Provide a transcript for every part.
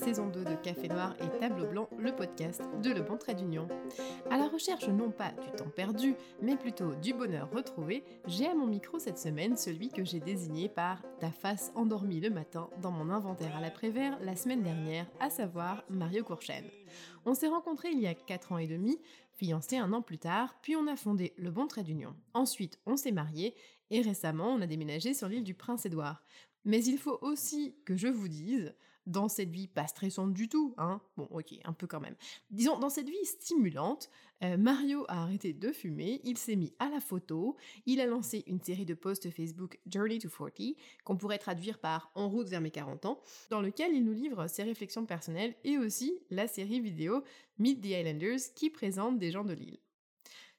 saison 2 de Café Noir et Tableau Blanc, le podcast de Le Bon Trait d'Union. À la recherche non pas du temps perdu, mais plutôt du bonheur retrouvé, j'ai à mon micro cette semaine celui que j'ai désigné par ta face endormie le matin dans mon inventaire à l'après-vert la semaine dernière, à savoir Mario Courchaine. On s'est rencontrés il y a 4 ans et demi, fiancés un an plus tard, puis on a fondé Le Bon Trait d'Union. Ensuite, on s'est mariés et récemment, on a déménagé sur l'île du Prince-Édouard. Mais il faut aussi que je vous dise, dans cette vie pas stressante du tout, hein, bon ok, un peu quand même, disons dans cette vie stimulante, euh, Mario a arrêté de fumer, il s'est mis à la photo, il a lancé une série de posts Facebook Journey to 40, qu'on pourrait traduire par En route vers mes 40 ans, dans lequel il nous livre ses réflexions personnelles et aussi la série vidéo Meet the Islanders qui présente des gens de l'île.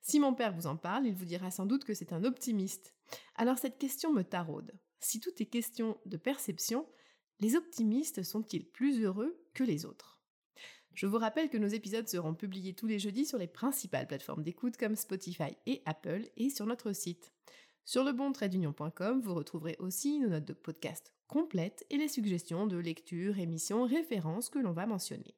Si mon père vous en parle, il vous dira sans doute que c'est un optimiste. Alors cette question me taraude. Si tout est question de perception, les optimistes sont-ils plus heureux que les autres? Je vous rappelle que nos épisodes seront publiés tous les jeudis sur les principales plateformes d'écoute comme Spotify et Apple et sur notre site. Sur le bon vous retrouverez aussi nos notes de podcast complètes et les suggestions de lecture, émissions, références que l'on va mentionner.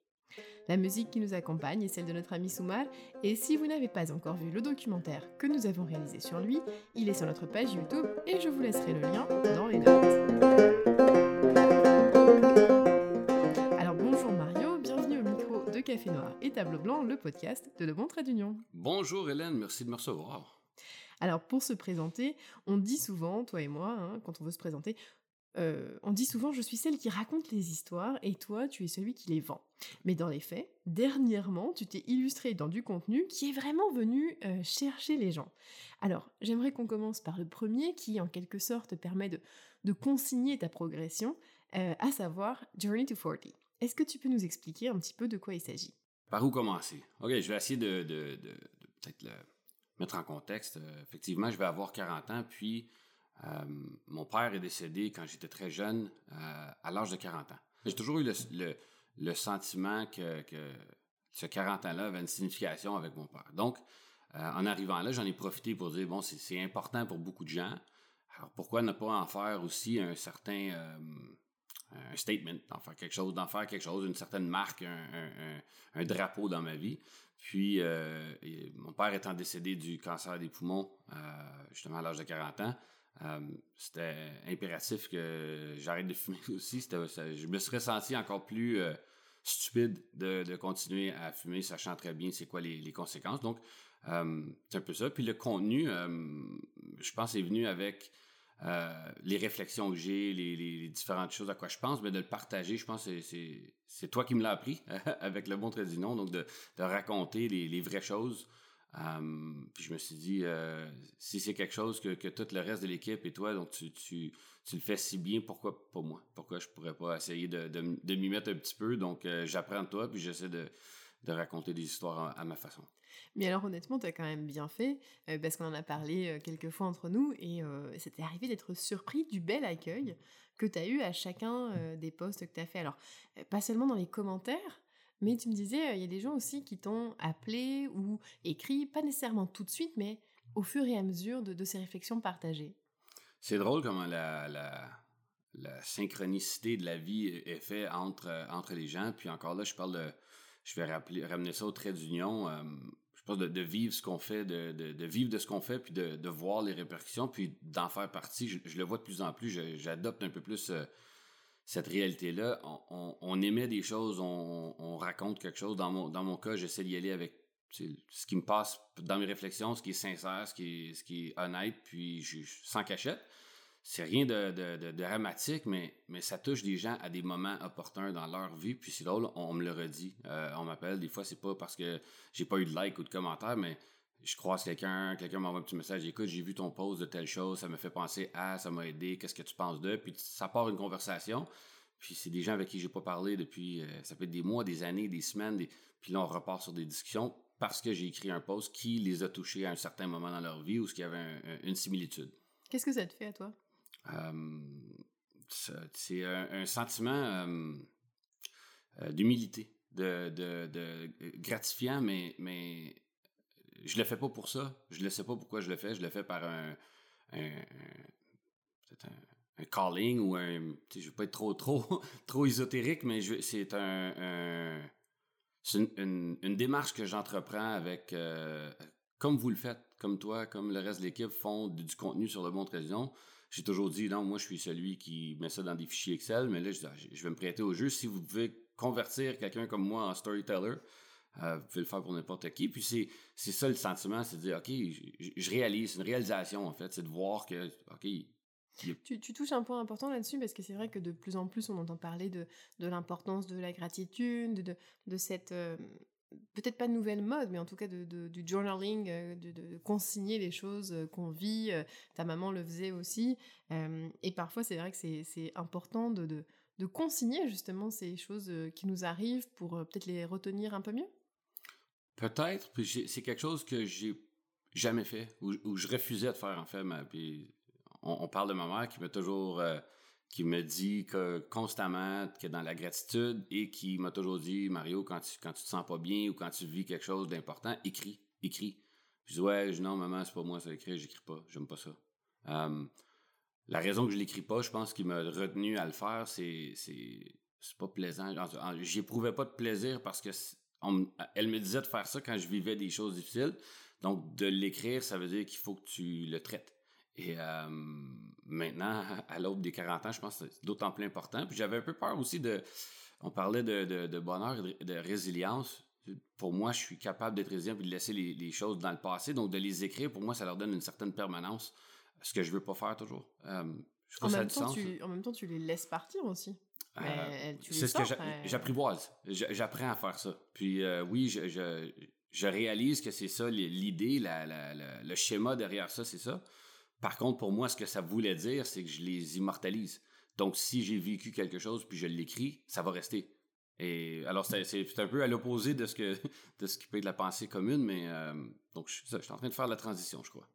La musique qui nous accompagne est celle de notre ami Soumal, et si vous n'avez pas encore vu le documentaire que nous avons réalisé sur lui, il est sur notre page YouTube et je vous laisserai le lien dans les notes. Café Noir et Tableau Blanc, le podcast de Le Bon Trait d'Union. Bonjour Hélène, merci de me recevoir. Alors pour se présenter, on dit souvent, toi et moi, hein, quand on veut se présenter, euh, on dit souvent je suis celle qui raconte les histoires et toi tu es celui qui les vend. Mais dans les faits, dernièrement tu t'es illustré dans du contenu qui est vraiment venu euh, chercher les gens. Alors j'aimerais qu'on commence par le premier qui en quelque sorte permet de, consigner ta progression, euh, à savoir Journey to 40. Est-ce que tu peux nous expliquer un petit peu de quoi il s'agit? Par où commencer? Ok, je vais essayer de, peut-être le mettre en contexte. effectivement, je vais avoir 40 ans, puis euh, mon père est décédé quand j'étais très jeune, euh, à l'âge de 40 ans. J'ai toujours eu le, sentiment que, ce 40 ans-là avait une signification avec mon père. Donc, euh, en arrivant là, j'en ai profité pour dire, bon, c'est important pour beaucoup de gens. Alors, pourquoi ne pas en faire aussi un certain un statement, d'en faire quelque chose, d'en faire quelque chose, une certaine marque, un, drapeau dans ma vie. Puis, mon père étant décédé du cancer des poumons, justement à l'âge de 40 ans, euh, c'était impératif que j'arrête de fumer aussi. je me serais senti encore plus euh, stupide de, continuer à fumer, sachant très bien c'est quoi les, conséquences. Donc, euh, c'est un peu ça. Puis le contenu, je pense, est venu avec les réflexions que j'ai, les, différentes choses à quoi je pense, mais de le partager, je pense que c'est toi qui me l'as appris avec le bon nom, donc de, raconter les vraies choses. Um, puis je me suis dit, euh, si c'est quelque chose que, tout le reste de l'équipe et toi, donc tu, le fais si bien, pourquoi pas moi? Pourquoi je pourrais pas essayer de, m'y mettre un petit peu? Donc euh, j'apprends de toi, puis j'essaie de, de, raconter des histoires à, ma façon. Mais alors honnêtement, tu as quand même bien fait, euh, parce qu'on en a parlé quelques fois entre nous, et c'était arrivé d'être surpris du bel accueil que tu as eu à chacun des posts que tu as fait. Alors, pas seulement dans les commentaires, mais tu me disais, il y a des gens aussi qui t'ont appelé ou écrit, pas nécessairement tout de suite, mais au fur et à mesure de, ces réflexions partagées. C'est drôle comment la, la, synchronicité de la vie est faite entre, entre les gens. Puis encore là, je parle de. Je vais ramener ça au trait d'union. Euh, je pense de, vivre ce qu'on fait, de, de, vivre de ce qu'on fait, puis de, voir les répercussions, puis d'en faire partie. Je, le vois de plus en plus. J'adopte un peu plus. Euh, cette réalité-là. On, on, émet des choses, on, raconte quelque chose. Dans mon, dans mon cas, j'essaie d'y aller avec ce qui me passe dans mes réflexions, ce qui est sincère, ce qui est, ce qui est honnête, puis je, sans cachette. C'est rien de, de, dramatique, mais, mais ça touche des gens à des moments opportuns dans leur vie. Puis c'est drôle, on, me le redit. Euh, on m'appelle, des fois, c'est pas parce que j'ai pas eu de like ou de commentaire, mais je croise quelqu'un, quelqu'un m'envoie un petit message, écoute, j'ai vu ton post de telle chose, ça me fait penser à, ça m'a aidé, qu'est-ce que tu penses de, puis ça part une conversation. Puis c'est des gens avec qui j'ai pas parlé depuis, euh, ça peut être des mois, des années, des semaines, puis là on repart sur des discussions parce que j'ai écrit un post qui les a touchés à un certain moment dans leur vie ou ce qui avait une similitude. Qu'est-ce que ça te fait à toi? Euh, c'est un, sentiment euh, d'humilité, de, de, gratifiant, mais, mais je le fais pas pour ça. Je ne sais pas pourquoi je le fais. Je le fais par un, un, calling ou un. Je ne veux pas être trop, trop, trop ésotérique, mais c'est un, c'est une, une, démarche que j'entreprends avec. Euh, comme vous le faites, comme toi, comme le reste de l'équipe font du, contenu sur le bon tradition. J'ai toujours dit, non, moi, je suis celui qui met ça dans des fichiers Excel, mais là, je, je vais me prêter au jeu. Si vous pouvez convertir quelqu'un comme moi en storyteller, euh, vous pouvez le faire pour n'importe qui. Puis c'est, c'est ça le sentiment, c'est de dire, OK, je, réalise, c'est une réalisation en fait, c'est de voir que, OK. Tu, tu, touches un point important là-dessus parce que c'est vrai que de plus en plus on entend parler de, de l'importance de la gratitude, de, de cette, euh, peut-être pas de nouvelle mode, mais en tout cas de, du journaling, euh, de, consigner les choses qu'on vit. Ta maman le faisait aussi. et parfois c'est vrai que c'est important de, de, consigner justement ces choses qui nous arrivent pour peut-être les retenir un peu mieux. Peut-être, puis c'est quelque chose que j'ai jamais fait, ou, je refusais de faire en fait. puis on, parle de ma mère qui m'a toujours, euh, qui me dit constamment que dans la gratitude et qui m'a toujours dit Mario quand tu quand tu te sens pas bien ou quand tu vis quelque chose d'important, écris, écris. je dis ouais, je, non maman c'est pas moi ça écrit, j'écris pas, j'aime pas ça. Hum, la raison que je l'écris pas, je pense qu'il m'a retenu à le faire, c'est c'est c'est pas plaisant. J'y éprouvais pas de plaisir parce que elle me disait de faire ça quand je vivais des choses difficiles. Donc, de l'écrire, ça veut dire qu'il faut que tu le traites. Et euh, maintenant, à l'aube des 40 ans, je pense que c'est d'autant plus important. Puis j'avais un peu peur aussi de... On parlait de, bonheur et de, résilience. Pour moi, je suis capable d'être résilient et de laisser les, choses dans le passé. Donc, de les écrire, pour moi, ça leur donne une certaine permanence. Ce que je veux pas faire toujours. Euh, en, même temps, tu, en même temps, tu les laisses partir aussi. Euh, c'est ce que j'apprivoise. J'apprends à faire ça. Puis euh, oui, je, je, réalise que c'est ça l'idée, le schéma derrière ça, c'est ça. Par contre, pour moi, ce que ça voulait dire, c'est que je les immortalise. Donc, si j'ai vécu quelque chose puis je l'écris, ça va rester. Et alors, c'est un peu à l'opposé de ce que de ce qui peut être la pensée commune, mais euh, donc je, suis en train de faire la transition, je crois.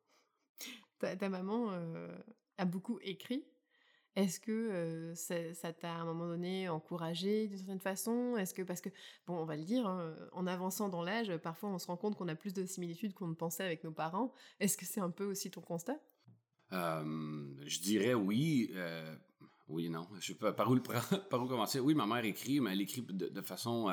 Ta, maman a beaucoup écrit est-ce que ça t'a à un moment donné encouragé d'une certaine façon? Est-ce que parce que bon, on va le dire, hein, en avançant dans l'âge, parfois on se rend compte qu'on a plus de similitudes qu'on ne pensait avec nos parents. Est-ce que c'est un peu aussi ton constat? Je dirais oui. oui, non. Je sais pas par où, par où commencer? Oui, ma mère écrit, mais elle écrit de façon.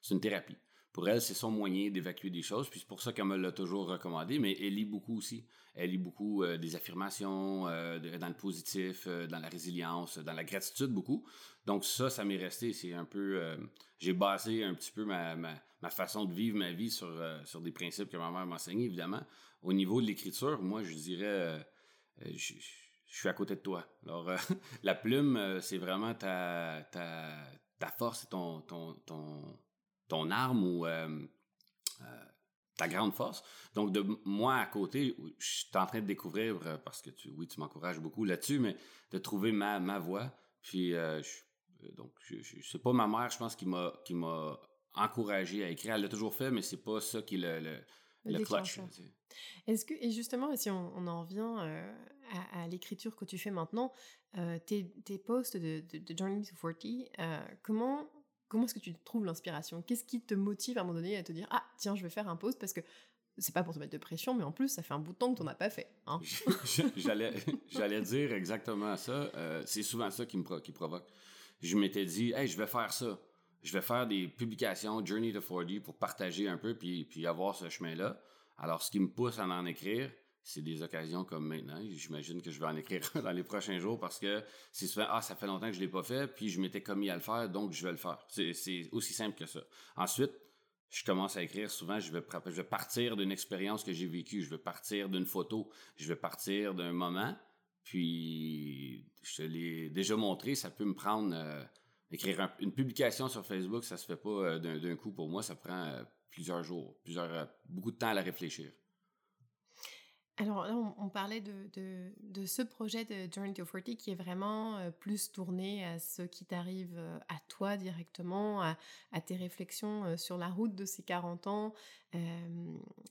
c'est une thérapie pour elle, c'est son moyen d'évacuer des choses, puis c'est pour ça qu'elle me l'a toujours recommandé, mais elle lit beaucoup aussi. Elle lit beaucoup euh, des affirmations euh, dans le positif, euh, dans la résilience, dans la gratitude beaucoup. Donc ça, ça m'est resté. C'est un peu... j'ai basé un petit peu ma, ma, ma, façon de vivre ma vie sur, sur des principes que ma mère m'enseignait, évidemment. Au niveau de l'écriture, moi, je dirais... Je, je, suis à côté de toi. Alors, la plume, c'est vraiment ta, ta, ta force ton, ton, ton ton arme ou euh, euh, ta grande force. Donc, de moi à côté, je suis en train de découvrir, euh, parce que tu, oui, tu m'encourages beaucoup là-dessus, mais de trouver ma, ma voie. Puis, donc, je, c'est pas ma mère, je pense, qui m'a, qui m'a encouragé à écrire. Elle l'a toujours fait, mais c'est pas ça qui est le, clutch. Est-ce que, et justement, si on, en revient à, l'écriture que tu fais maintenant, tes, tes posts de, de, Journey to 40, comment comment est-ce que tu trouves l'inspiration? Qu'est-ce qui te motive à un moment donné à te dire ah tiens je vais faire un post parce que c'est pas pour te mettre de pression, mais en plus, ça fait un bout de temps que tu n'en as pas fait. Hein? J'allais dire exactement ça. Euh, c'est souvent ça qui me qui provoque. Je m'étais dit, hey, je vais faire ça. Je vais faire des publications Journey to 4D pour partager un peu puis, avoir ce chemin-là. Alors, ce qui me pousse à en écrire, c'est des occasions comme maintenant. J'imagine que je vais en écrire dans les prochains jours parce que c'est souvent ah ça fait longtemps que je l'ai pas fait puis je m'étais commis à le faire donc je vais le faire. C'est aussi simple que ça. Ensuite, je commence à écrire souvent. Je vais je vais partir d'une expérience que j'ai vécue. Je vais partir d'une photo. Je vais partir d'un moment. Puis je te l'ai déjà montré. Ça peut me prendre euh, écrire une publication sur Facebook. Ça se fait pas euh, d'un coup pour moi. Ça prend euh, plusieurs jours, plusieurs beaucoup de temps à la réfléchir. Alors là, on, parlait de, ce projet de Journey to 40 qui est vraiment euh, plus tourné à ce qui t'arrive euh, à toi directement, à, tes réflexions euh, sur la route de ces 40 ans.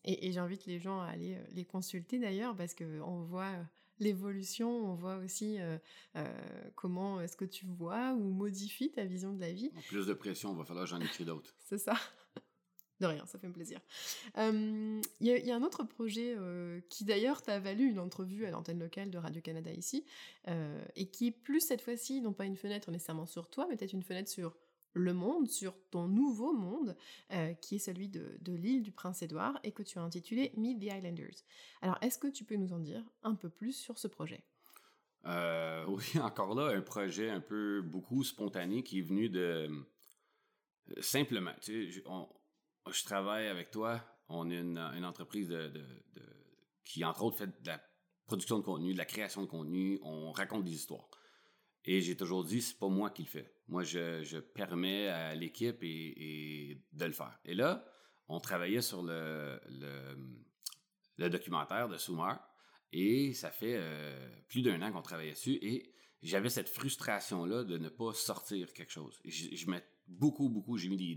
et, j'invite les gens à aller les consulter d'ailleurs parce qu'on voit l'évolution, on voit aussi comment est-ce que tu vois ou modifies ta vision de la vie. En plus de pression, il va falloir que j'en écris d'autres. C'est ça. De rien, ça fait plaisir. Il y, y, a un autre projet qui d'ailleurs t'a valu une entrevue à l'antenne locale de Radio-Canada ici, et qui plus cette fois-ci, non pas une fenêtre nécessairement sur toi, mais peut-être une fenêtre sur le monde, sur ton nouveau monde, qui est celui de, l'île du Prince-Édouard, et que tu as intitulé Meet the Islanders. Alors, est-ce que tu peux nous en dire un peu plus sur ce projet? Oui, encore là, un projet un peu beaucoup spontané qui est venu de... Simplement, tu sais, je travaille avec toi. On est une, entreprise qui, entre autres, fait de la production de contenu, de la création de contenu. On raconte des histoires. Et j'ai toujours dit, c'est pas moi qui le fais. Moi, je, permets à l'équipe et, de le faire. Et là, on travaillait sur le, le, documentaire de Soumer. Et ça fait euh, plus d'un an qu'on travaillait dessus. Et j'avais cette frustration-là de ne pas sortir quelque chose. je, je beaucoup, beaucoup. J'ai mis des,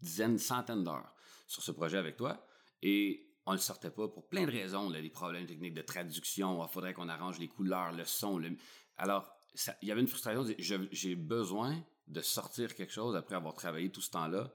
dizaines, centaines d'heures sur ce projet avec toi. Et on le sortait pas pour plein de raisons. Là, des problèmes techniques de traduction. Il faudrait qu'on arrange les couleurs, le son. Alors, il y avait une frustration. J'ai besoin de sortir quelque chose après avoir travaillé tout ce temps-là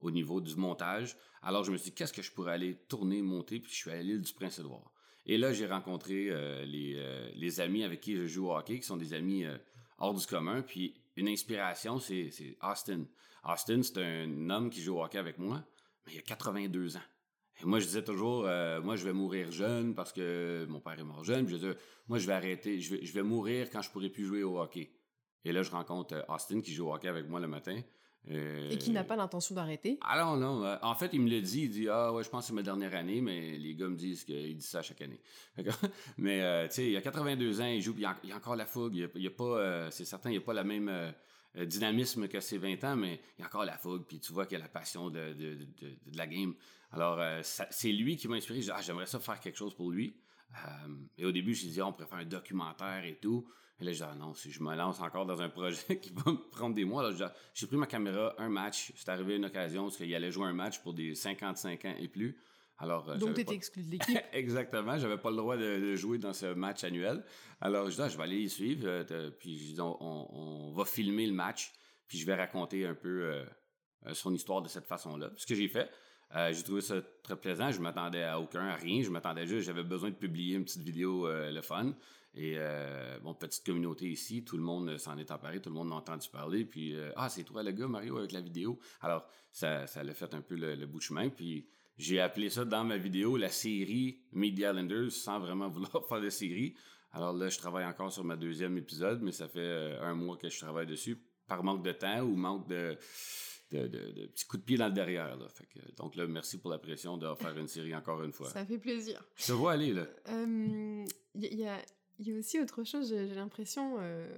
au niveau du montage. Alors, je me suis dit, qu'est-ce que je pourrais aller tourner, monter? Puis je suis allé à l'île du Prince-Édouard. Et là, j'ai rencontré euh, les, euh, les, amis avec qui je joue au hockey, qui sont des amis euh, hors du commun. Puis une inspiration, c'est Austin. Austin, c'est un homme qui joue au hockey avec moi, mais il a 82 ans. Et moi, je disais toujours, euh, moi, je vais mourir jeune parce que mon père est mort jeune. je disais, moi, je vais arrêter, je vais, je vais mourir quand je pourrai plus jouer au hockey. Et là, je rencontre euh, Austin qui joue au hockey avec moi le matin. Euh, et qui n'a pas l'intention d'arrêter? Ah non, non. En fait, il me le dit. Il dit Ah ouais, je pense que c'est ma dernière année, mais les gars me disent qu'il dit ça chaque année. mais tu sais, il a 82 ans, il joue, il a, a encore la fougue. Il a, a pas, c'est certain, il a pas la même dynamisme que ses 20 ans, mais il y a encore la fougue, puis tu vois qu'il a la passion de, de, de, la game. Alors, euh, c'est lui qui m'a inspiré. Je dis, ah, j'aimerais ça faire quelque chose pour lui. Euh, et au début, je disais, on pourrait faire un documentaire et tout. Et là, je dis, ah non, si je me lance encore dans un projet qui va me prendre des mois, j'ai pris ma caméra, un match. C'est arrivé une occasion parce qu'il allait jouer un match pour des 55 ans et plus. Alors, euh, Donc, tu étais exclu de l'équipe. Exactement. J'avais pas le droit de, jouer dans ce match annuel. Alors, je dis, ah, je vais aller y suivre. Euh, puis, je dis, on, va filmer le match. Puis, je vais raconter un peu euh, son histoire de cette façon-là. Ce que j'ai fait. J'ai trouvé ça très plaisant. Je m'attendais à aucun, à rien. Je m'attendais juste, j'avais besoin de publier une petite vidéo, le fun. Et bon, petite communauté ici, tout le monde s'en est emparé, tout le monde a entendu parler. Puis, ah, c'est toi le gars, Mario, avec la vidéo. Alors, ça, ça l'a fait un peu le, le bout de chemin. Puis, j'ai appelé ça dans ma vidéo la série Media Islanders sans vraiment vouloir faire de série. Alors là, je travaille encore sur ma deuxième épisode, mais ça fait euh, un mois que je travaille dessus par manque de temps ou manque de, de, de, petits coups de pied dans le derrière. donc là, merci pour la pression de faire une série encore une fois. Ça fait plaisir. Je te vois aller, là. Il euh, y, a, il y a aussi autre chose, j'ai l'impression, euh,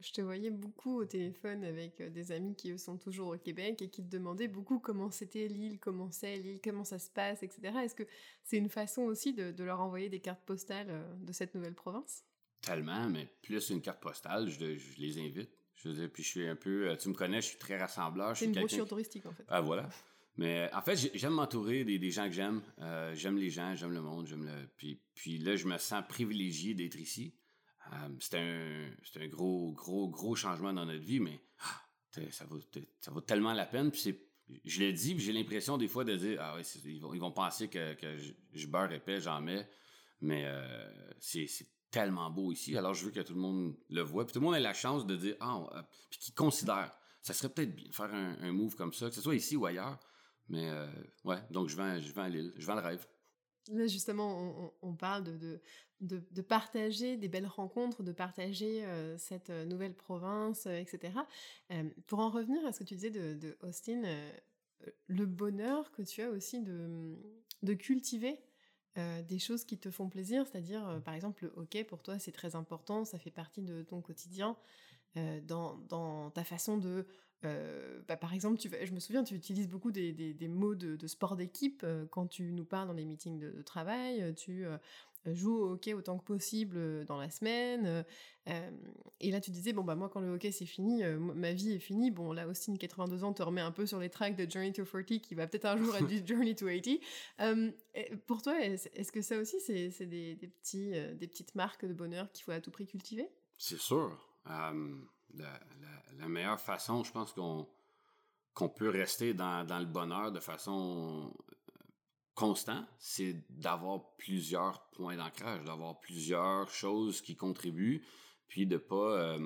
je te voyais beaucoup au téléphone avec euh, des amis qui sont toujours au Québec et qui te demandaient beaucoup comment c'était l'île, comment c'est l'île, comment ça se passe, etc. Est-ce que c'est une façon aussi de, leur envoyer des cartes postales euh, de cette nouvelle province? Tellement, mais plus une carte postale, je, les invite. Je veux puis je suis un peu, tu me connais, je suis très rassembleur. C'est une brochure touristique en fait. Ah voilà. Mais en fait, j'aime m'entourer des, gens que j'aime. Euh, j'aime les gens, j'aime le monde, j'aime le. Puis, puis là, je me sens privilégié d'être ici. Euh, c'est un, un, gros, gros, gros changement dans notre vie, mais ah, ça, vaut, ça vaut tellement la peine. Puis c'est, je l'ai dit, j'ai l'impression des fois de dire Ah oui, ils vont, ils vont penser que, que je, beurre épais, j'en mets. Mais euh, c'est, tellement beau ici. Alors je veux que tout le monde le voit. Puis tout le monde ait la chance de dire Ah, puis qu'ils considère. Ça serait peut-être bien de faire un, move comme ça, que ce soit ici ou ailleurs mais euh, ouais, donc je vais, je à Lille, je vais le rêve. Là, justement, on, parle de, de, de, partager des belles rencontres, de partager euh, cette nouvelle province, etc. pour en revenir à ce que tu disais de Austin, le bonheur que tu as aussi de, de cultiver des choses qui te font plaisir, c'est-à-dire, par exemple, le hockey, pour toi, c'est très important, ça fait partie de ton quotidien. dans, dans, ta façon de euh, bah, par exemple, tu, je me souviens, tu utilises beaucoup des, des, mots de, de sport d'équipe euh, quand tu nous parles dans les meetings de, travail. Euh, tu joues au hockey autant que possible dans la semaine. et là, tu disais, bon, bah, moi, quand le hockey c'est fini, ma vie est finie. Bon, là, Austin, 82 ans, te remet un peu sur les tracks de Journey to 40 qui va peut-être un jour être du Journey to 80. pour toi, est-ce que ça aussi, c'est des, des, petits, des petites marques de bonheur qu'il faut à tout prix cultiver? C'est sûr la, meilleure façon, je pense qu'on qu'on peut rester dans, dans, le bonheur de façon constant, c'est d'avoir plusieurs points d'ancrage, d'avoir plusieurs choses qui contribuent, puis de pas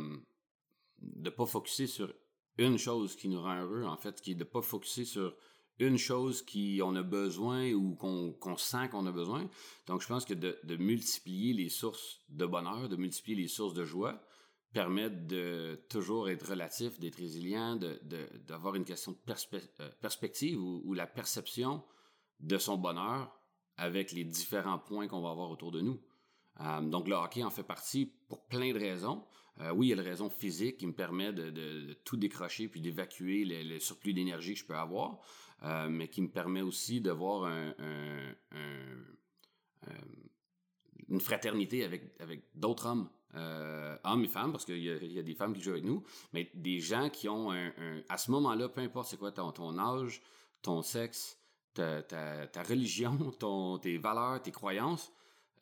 de pas focuser sur une chose qui nous rend heureux, en fait, qui est de pas focuser sur une chose qui on a besoin ou qu'on sent qu'on a besoin. Donc, je pense que de, multiplier les sources de bonheur, de multiplier les sources de joie, permet de toujours être relatif, d'être résilient, d'avoir de, une question de euh, perspective ou, la perception de son bonheur avec les différents points qu'on va avoir autour de nous. Euh, donc, le hockey en fait partie pour plein de raisons. Euh, oui, il y a la raison physique qui me permet de, tout décrocher puis d'évacuer le, surplus d'énergie que je peux avoir, mais qui me permet aussi d'avoir un, un, un, une fraternité avec d'autres hommes, euh, hommes et femmes, parce qu'il y, y, a des femmes qui jouent avec nous, mais des gens qui ont un, à ce moment-là, peu importe c'est quoi ton, ton âge, ton sexe, ta, ta, ta religion, ton, tes valeurs, tes croyances,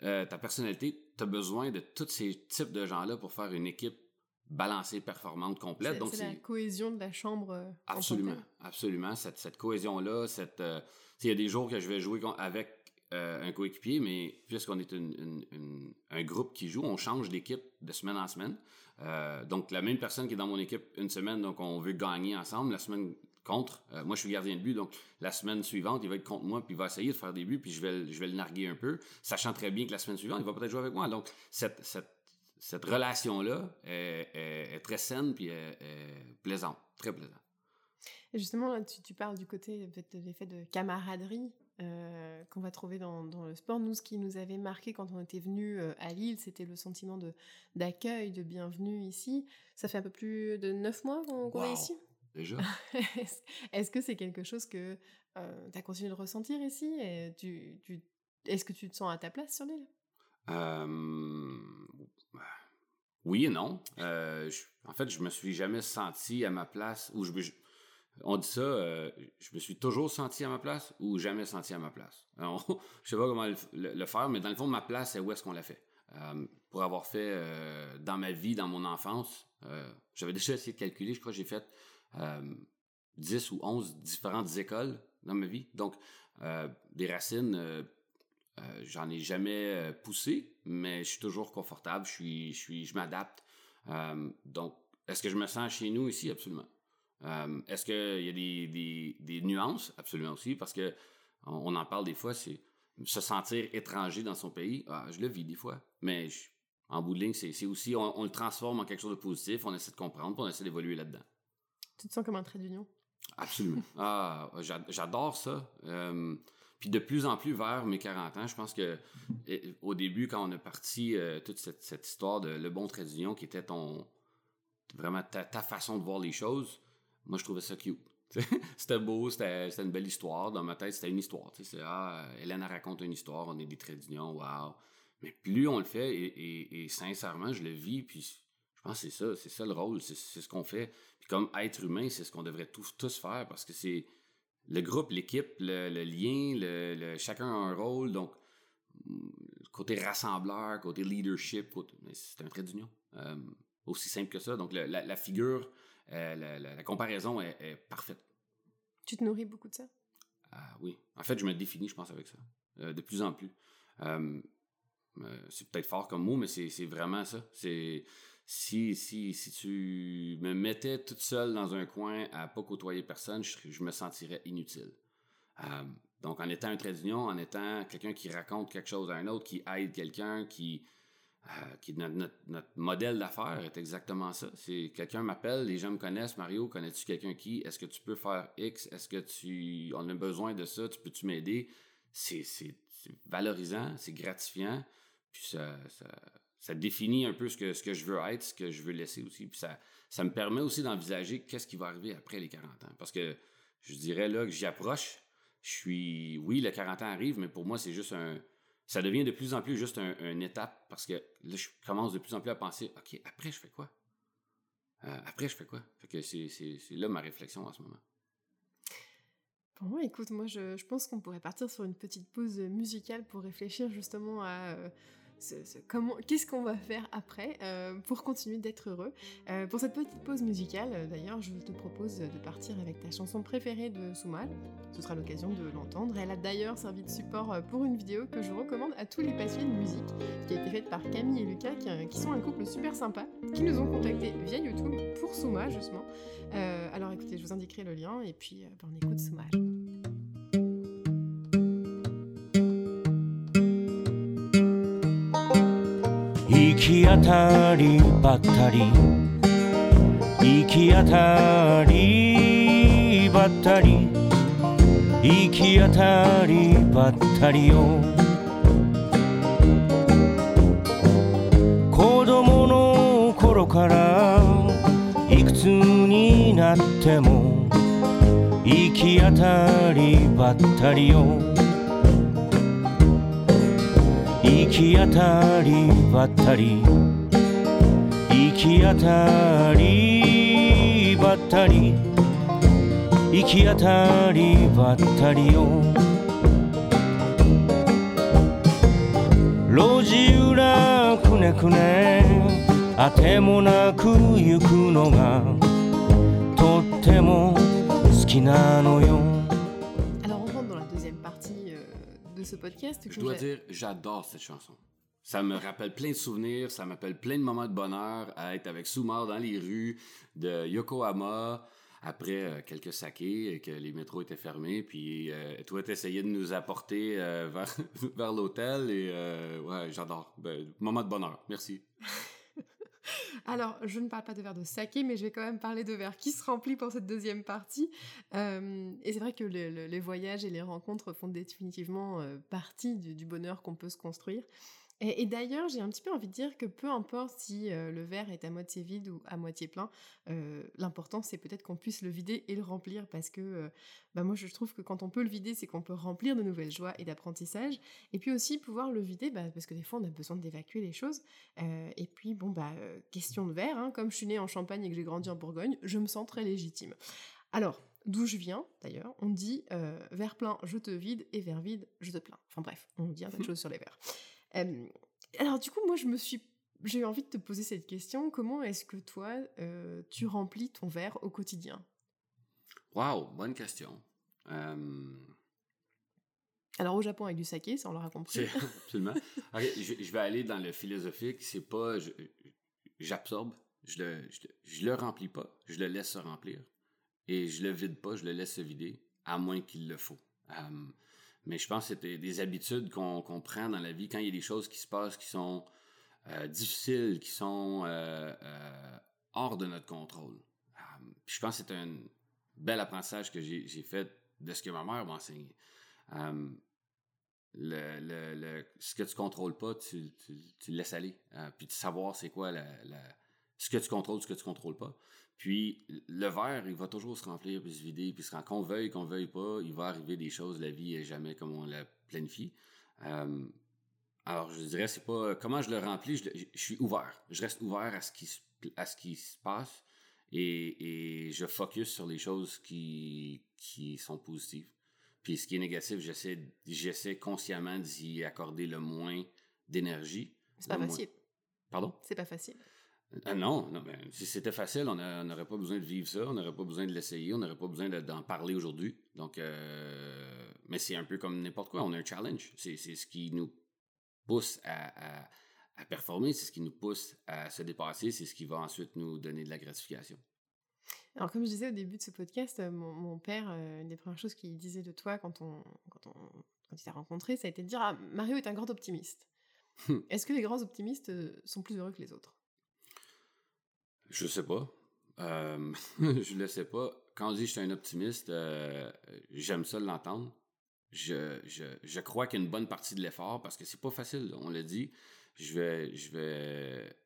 euh, ta personnalité, tu as besoin de tous ces types de gens-là pour faire une équipe balancée, performante, complète. C'est la cohésion de la chambre. Euh, absolument, absolument. Cette, cette cohésion-là, cette, il y a des jours que je vais jouer avec un coéquipier, mais puisqu'on est un groupe qui joue, on change d'équipe de semaine en semaine. donc, la même personne qui est dans mon équipe une semaine, donc on veut gagner ensemble. La semaine contre. Euh, moi, je suis gardien de but, donc la semaine suivante, il va être contre moi, puis il va essayer de faire des buts, puis je vais, je vais le narguer un peu, sachant très bien que la semaine suivante, il va peut-être jouer avec moi. Donc, cette, cette, cette relation-là est, très saine, puis est, plaisante, très plaisante. Justement, tu, tu, parles du côté de l'effet de camaraderie euh, qu'on va trouver dans, dans, le sport. Nous, ce qui nous avait marqué quand on était venu euh, à Lille, c'était le sentiment d'accueil, de, bienvenue ici. Ça fait un peu plus de neuf mois qu'on est ici déjà. Est-ce que c'est quelque chose que euh, tu as continué de ressentir ici et tu, tu, Est-ce que tu te sens à ta place sur l'île euh, Oui et non. Euh, en fait, je me suis jamais senti à ma place. Ou je, on dit ça, euh, je me suis toujours senti à ma place ou jamais senti à ma place? Alors, je sais pas comment le, faire, mais dans le fond, ma place, c'est où est-ce qu'on l'a fait. Euh, pour avoir fait dans ma vie, dans mon enfance, j'avais déjà essayé de calculer, je crois que j'ai fait 10 ou 11 différentes écoles dans ma vie. Donc, euh, des racines, euh, euh, j'en ai jamais poussé, mais je suis toujours confortable, je suis, je suis, je m'adapte. donc, est-ce que je me sens chez nous ici? Absolument. Est-ce qu'il y a des, des, des, nuances? Absolument aussi, parce que on, en parle des fois, c'est se sentir étranger dans son pays. Ah, je le vis des fois, mais en bout de ligne, c'est, aussi, on, on, le transforme en quelque chose de positif, on essaie de comprendre, puis on essaie d'évoluer là-dedans. Tu te sens comme un trait d'union? Absolument. ah, j'adore ça. Euh, puis de plus en plus vers mes 40 ans, je pense que au début, quand on a parti euh, toute cette, histoire de le bon trait d'union qui était ton vraiment ta, façon de voir les choses, moi je trouvais ça cute. c'était beau, c'était une belle histoire. Dans ma tête, c'était une histoire. C'est ah, Hélène raconte une histoire, on est des traits d'union, wow. Mais plus on le fait, et, et, sincèrement, je le vis, puis je pense que c'est ça, c'est ça le rôle, c'est ce qu'on fait. Puis comme être humain, c'est ce qu'on devrait tous, tous faire parce que c'est le groupe, l'équipe, le, lien, le, chacun a un rôle. Donc, côté rassembleur, côté leadership, c'est un trait d'union. Euh, aussi simple que ça. Donc, la, figure, euh, la, comparaison est, parfaite. Tu te nourris beaucoup de ça? Ah, oui. En fait, je me définis, je pense, avec ça. Euh, de plus en plus. c'est peut-être fort comme mot, mais c'est vraiment ça. C'est si, si, si tu me mettais toute seule dans un coin à pas côtoyer personne, je, me sentirais inutile. Euh, donc, en étant un trait d'union, en étant quelqu'un qui raconte quelque chose à un autre, qui aide quelqu'un, qui, euh, qui notre, notre, modèle d'affaires est exactement ça. C'est quelqu'un m'appelle, les gens me connaissent, Mario, connais-tu quelqu'un qui, est-ce que tu peux faire X, est-ce que tu, on a besoin de ça, tu peux-tu m'aider? C'est, valorisant, c'est gratifiant, puis ça, ça ça définit un peu ce que, ce que je veux être, ce que je veux laisser aussi. Puis ça, ça me permet aussi d'envisager qu'est-ce qui va arriver après les 40 ans. Parce que je dirais là que j'y approche. Je suis. Oui, le 40 ans arrive, mais pour moi, c'est juste un. Ça devient de plus en plus juste un, une étape parce que là, je commence de plus en plus à penser OK, après, je fais quoi? Euh, après, je fais quoi? Fait c'est là ma réflexion en ce moment. Bon, écoute, moi, je, je pense qu'on pourrait partir sur une petite pause musicale pour réfléchir justement à. Euh, comment, qu'est-ce qu'on va faire après euh, pour continuer d'être heureux. Euh, pour cette petite pause musicale, euh, d'ailleurs, je te propose de partir avec ta chanson préférée de Soumal. Ce sera l'occasion de l'entendre. Elle a d'ailleurs servi de support pour une vidéo que je recommande à tous les passionnés de musique, qui a été faite par Camille et Lucas, qui, sont un couple super sympa, qui nous ont contactés via YouTube pour Souma, justement. alors écoutez, je vous indiquerai le lien, et puis ben, on écoute Souma. 行き当たりばったり。行き当たりばったり。行き当たりばったりよ。子供の頃からいくつになっても行き当たりばったりよ。行き当たりばったり。行き当たりばったり。行き当たりばったりよ。路地裏くねくね。あてもなく行くのがとっても好きなのよ。Podcast. Je dois dire, j'adore cette chanson. Ça me rappelle plein de souvenirs, ça m'appelle plein de moments de bonheur à être avec Soumar dans les rues de Yokohama après euh, quelques sakés et que les métros étaient fermés. Puis euh, toi, tu essayais de nous apporter euh, vers, vers l'hôtel et ouais, j'adore. Ben, moment de bonheur. Merci. Alors, je ne parle pas de verre de saké, mais je vais quand même parler de verre qui se remplit pour cette deuxième partie. Euh, et c'est vrai que les voyages et les rencontres font définitivement euh, partie du bonheur qu'on peut se construire. Et, d'ailleurs, j'ai un petit peu envie de dire que peu importe si euh, le verre est à moitié vide ou à moitié plein, euh, l'important c'est peut-être qu'on puisse le vider et le remplir parce que euh, bah, moi je trouve que quand on peut le vider, c'est qu'on peut remplir de nouvelles joies et d'apprentissage. Et puis aussi pouvoir le vider bah, parce que des fois on a besoin d'évacuer les choses. et puis bon, bah, question de verre, hein, comme je suis née en Champagne et que j'ai grandi en Bourgogne, je me sens très légitime. Alors, d'où je viens d'ailleurs, on dit verre plein, je te vide et verre vide, je te plains. Enfin bref, on dit un tas de choses sur les verres alors du coup, moi, je me suis, j'ai eu envie de te poser cette question. Comment est-ce que toi, euh, tu remplis ton verre au quotidien? Waouh, bonne question. Alors au Japon avec du saké, ça on l'aura compris. Absolument. je, vais aller dans le philosophique. C'est pas, j'absorbe, je, le, je, le remplis pas, je le laisse se remplir et je le vide pas, je le laisse se vider à moins qu'il le faut. Mais je pense que c'est des habitudes qu'on prend dans la vie quand il y a des choses qui se passent qui sont euh, difficiles, qui sont euh, euh, hors de notre contrôle. je pense que c'est un bel apprentissage que j'ai fait de ce que ma mère m'a enseigné. Le, ce que tu contrôles pas, tu, tu, le laisses aller. puis de savoir c'est quoi ce que tu contrôles, ce que tu contrôles pas. Puis le verre, il va toujours se remplir puis se vider, puis qu'on veuille, qu'on veuille pas, il va arriver des choses, la vie est jamais comme on la planifie. Euh, alors je dirais, c'est pas comment je le remplis, je, suis ouvert. Je reste ouvert à ce qui, à ce qui se passe et, je focus sur les choses qui, qui sont positives. Puis ce qui est négatif, j'essaie, j'essaie consciemment d'y accorder le moins d'énergie. C'est pas facile. Pardon? C'est pas facile. Ah non, non mais si c'était facile, on n'aurait pas besoin de vivre ça, on n'aurait pas besoin de l'essayer, on n'aurait pas besoin d'en parler aujourd'hui. Donc, euh, mais c'est un peu comme n'importe quoi, on a un challenge. C'est ce qui nous pousse à, performer, c'est ce qui nous pousse à se dépasser, c'est ce qui va ensuite nous donner de la gratification. Alors, comme je disais au début de ce podcast, euh, mon, père, euh, une des premières choses qu'il disait de toi quand, on, quand, on, quand il t'a rencontré, ça a été de dire ah, Mario est un grand optimiste. Est-ce que les grands optimistes sont plus heureux que les autres? Je sais pas. Euh, je le sais pas. Quand on dit je suis un optimiste, euh, j'aime ça l'entendre. Je, je, je, crois qu'il y a une bonne partie de l'effort parce que c'est pas facile, on l'a dit. Je vais, je, vais,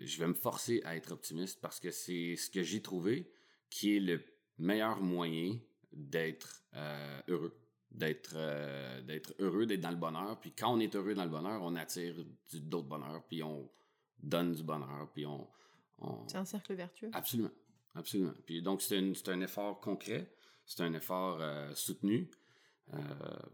je vais me forcer à être optimiste parce que c'est ce que j'ai trouvé qui est le meilleur moyen d'être euh, heureux. D'être d'être heureux, d'être dans le bonheur. Puis quand on est heureux dans le bonheur, on attire d'autres bonheurs, puis on donne du bonheur, puis on, c'est un cercle vertueux. Absolument. Absolument. Puis donc, c'est un, effort concret, c'est un effort euh, soutenu. Euh,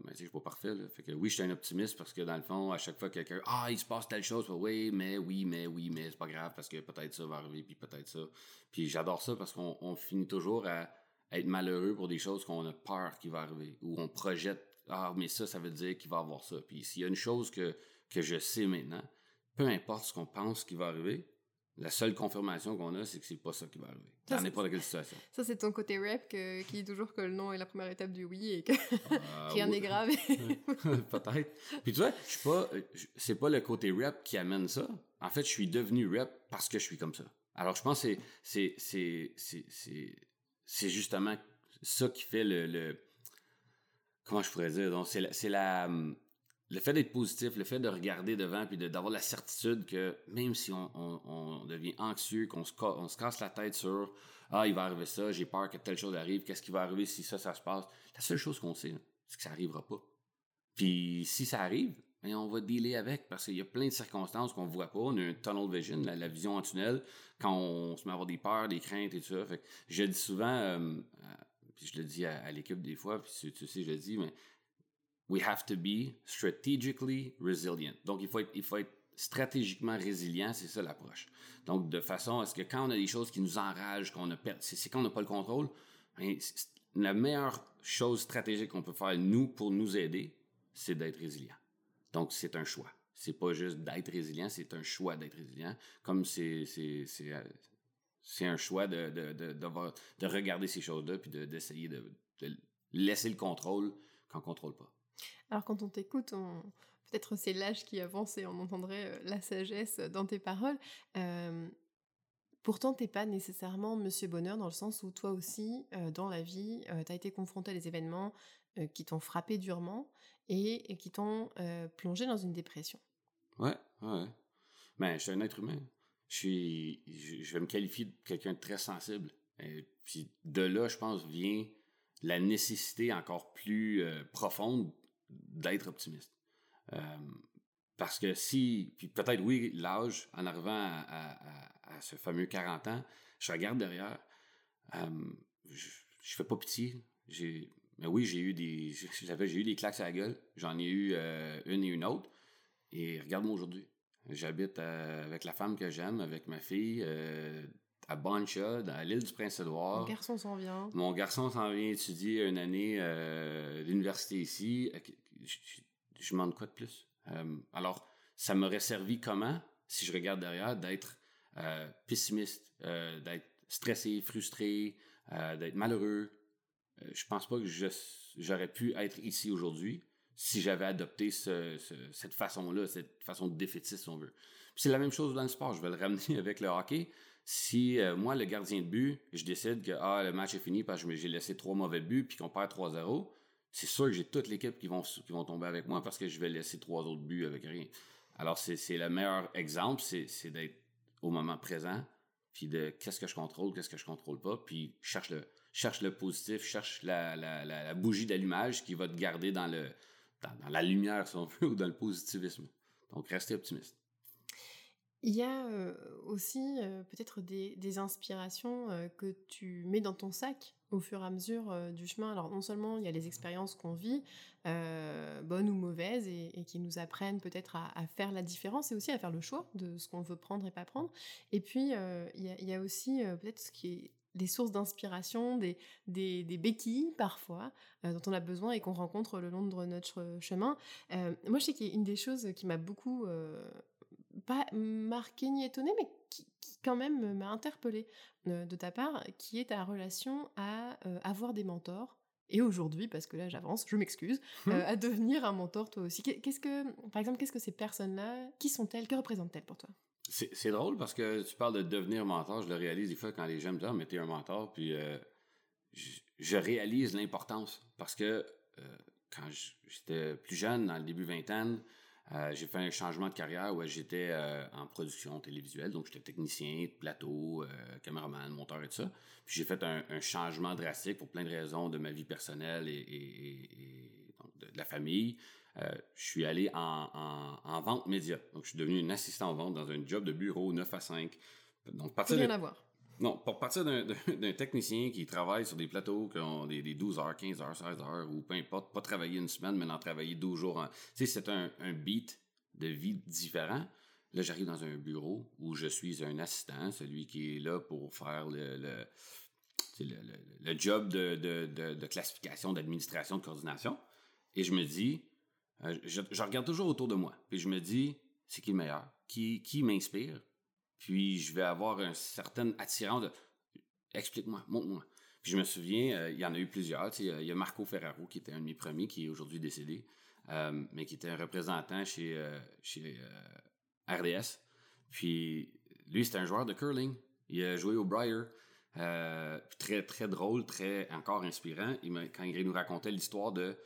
mais tu sais, je suis pas parfait. Là. Fait que oui, je suis un optimiste parce que dans le fond, à chaque fois quelqu'un Ah, il se passe telle chose, oui, mais oui, mais oui, mais c'est pas grave parce que peut-être ça va arriver, puis peut-être ça. Puis j'adore ça parce qu'on finit toujours à être malheureux pour des choses qu'on a peur qui va arriver. Ou on projette Ah, mais ça, ça veut dire qu'il va avoir ça. Puis s'il y a une chose que, que je sais maintenant, peu importe ce qu'on pense qui va arriver, la seule confirmation qu'on a, c'est que c'est pas ça qui va arriver. dans n'importe quelle situation. Ça, c'est ton côté rap qui dit toujours que le non est la première étape du oui et que ah, rien n'est grave. Peut-être. Puis tu vois, je suis pas, c'est pas le côté rap qui amène ça. En fait, je suis devenu rap parce que je suis comme ça. Alors, je pense que c'est, c'est, c'est, c'est, justement ça qui fait le, le comment je pourrais dire, donc c'est la, c'est la hum, le fait d'être positif, le fait de regarder devant puis d'avoir la certitude que même si on, devient anxieux, qu'on se, on se casse la tête sur Ah, il va arriver ça, j'ai peur que telle chose arrive, qu'est-ce qui va arriver si ça, ça se passe, la seule chose qu'on sait, c'est que ça n'arrivera pas. Puis si ça arrive, ben, on va dealer avec parce qu'il y a plein de circonstances qu'on voit pas. On a un tunnel vision, la, vision en tunnel, quand on se met à avoir des peurs, des craintes et tout ça. je dis souvent, euh, euh, puis je le dis à, l'équipe des fois, puis tu sais, je le dis, mais we have to be strategically resilient. Donc, il faut être, il faut être stratégiquement résilient, c'est ça l'approche. Donc, de façon à ce que quand on a des choses qui nous enragent, qu'on a c'est quand on n'a pas le contrôle, ben, la meilleure chose stratégique qu'on peut faire, nous, pour nous aider, c'est d'être résilient. Donc, c'est un choix. C'est pas juste d'être résilient, c'est un choix d'être résilient. Comme c'est, un choix de, de, de, de, regarder ces choses-là puis d'essayer de, laisser le contrôle quand on contrôle pas. Alors quand on t'écoute, peut-être c'est l'âge qui avance et on entendrait euh, la sagesse dans tes paroles. Euh, pourtant, t'es pas nécessairement Monsieur Bonheur dans le sens où toi aussi, euh, dans la vie, tu as été confronté à des événements qui t'ont frappé durement et, qui t'ont plongé dans une dépression. Ouais, ouais. Mais je suis un être humain. Je, suis, je, vais me qualifier de quelqu'un de très sensible. Puis de là, je pense, vient la nécessité encore plus profonde d'être optimiste. Euh, parce que si, puis peut-être oui, l'âge, en arrivant à, ce fameux 40 ans, je regarde derrière, euh, je, je fais pas pitié. Mais oui, j'ai eu des, j'ai eu des claques à la gueule. J'en ai eu euh, une et une autre. Et regarde-moi aujourd'hui. J'habite avec la femme que j'aime, avec ma fille, à Boncha, dans l'île du Prince-Édouard. Mon garçon s'en vient. Mon garçon s'en vient étudier une année euh, d'université ici. Je, je, demande quoi de plus? Euh, alors, ça m'aurait servi comment, si je regarde derrière, d'être euh, pessimiste, d'être stressé, frustré, d'être malheureux? je pense pas que j'aurais pu être ici aujourd'hui si j'avais adopté cette façon-là, cette façon de défaitiste, si on veut. c'est la même chose dans le sport. Je vais le ramener avec le hockey. Si euh, moi, le gardien de but, je décide que ah, le match est fini parce que j'ai laissé trois mauvais buts puis qu'on perd 3-0, c'est sûr que j'ai toute l'équipe qui vont, tomber avec moi parce que je vais laisser trois autres buts avec rien. Alors, c'est le meilleur exemple, c'est d'être au moment présent, puis de qu'est-ce que je contrôle, qu'est-ce que je contrôle pas, puis cherche le, positif, cherche la, bougie d'allumage qui va te garder dans, dans, la lumière, si on veut, ou dans le positivisme. Donc, restez optimiste. Il y a aussi peut-être des, inspirations que tu mets dans ton sac au fur et à mesure du chemin. Alors non seulement il y a les expériences qu'on vit, bonnes ou mauvaises, et, qui nous apprennent peut-être à, faire la différence et aussi à faire le choix de ce qu'on veut prendre et pas prendre. Et puis il y, a, aussi peut-être ce qui est des sources d'inspiration, des, des, béquilles parfois, dont on a besoin et qu'on rencontre le long de notre chemin. moi, je sais qu'il y a une des choses qui m'a beaucoup pas marqué ni étonné, mais qui, quand même m'a interpellé euh, de ta part, qui est ta relation à euh, avoir des mentors. Et aujourd'hui, parce que là j'avance, je m'excuse, euh, mmh. à devenir un mentor toi aussi. Qu'est-ce que, par exemple, qu'est-ce que ces personnes-là, qui sont-elles, que représentent-elles pour toi? C'est drôle parce que tu parles de devenir mentor, je le réalise des fois quand les gens me disent ah, mais t'es un mentor, puis je, réalise l'importance parce que quand j'étais plus jeune, dans le début vingtaine, euh, j'ai fait un changement de carrière où j'étais euh, en production télévisuelle, donc j'étais technicien de plateau, euh, caméraman, monteur et tout ça. Puis j'ai fait un, changement drastique pour plein de raisons de ma vie personnelle et, de, la famille. je suis allé en, vente média. Donc je suis devenu un assistant en vente dans un job de bureau 9 à 5. Donc, partir rien à voir. Non, pour partir d'un technicien qui travaille sur des plateaux qui ont des, 12 heures, 15 heures, 16 heures, ou peu importe, pas travailler une semaine, mais en travailler 12 jours. Tu sais, c'est un, beat de vie différent. Là, j'arrive dans un bureau où je suis un assistant, celui qui est là pour faire le, job de, classification, d'administration, de coordination. Et je me dis, euh, je, regarde toujours autour de moi. Puis je me dis, c'est qui le meilleur? Qui m'inspire? Puis je vais avoir une certaine attirance de explique-moi, montre-moi. Puis je me souviens, euh, il y en a eu plusieurs. Il y a Marco Ferraro qui était un de mes premiers, qui est aujourd'hui décédé, euh, mais qui était un représentant chez, chez RDS. Puis lui, c'était un joueur de curling. Il a joué au Briar. très, très drôle, très encore inspirant. Quand il nous racontait l'histoire de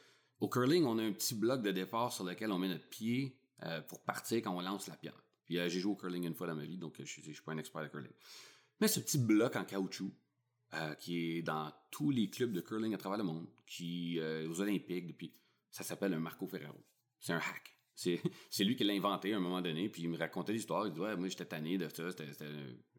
au curling, on a un petit bloc de départ sur lequel on met notre pied euh, pour partir quand on lance la pierre. Puis euh, j'ai joué au curling une fois dans ma vie, donc euh, je ne suis pas un expert de curling. Mais ce petit bloc en caoutchouc, qui est dans tous les clubs de curling à travers le monde, qui aux Olympiques, puis ça s'appelle un Marco Ferraro. C'est un hack. C'est lui qui l'a inventé à un moment donné, puis il me racontait l'histoire. Il dit Ouais, moi j'étais tanné de ça,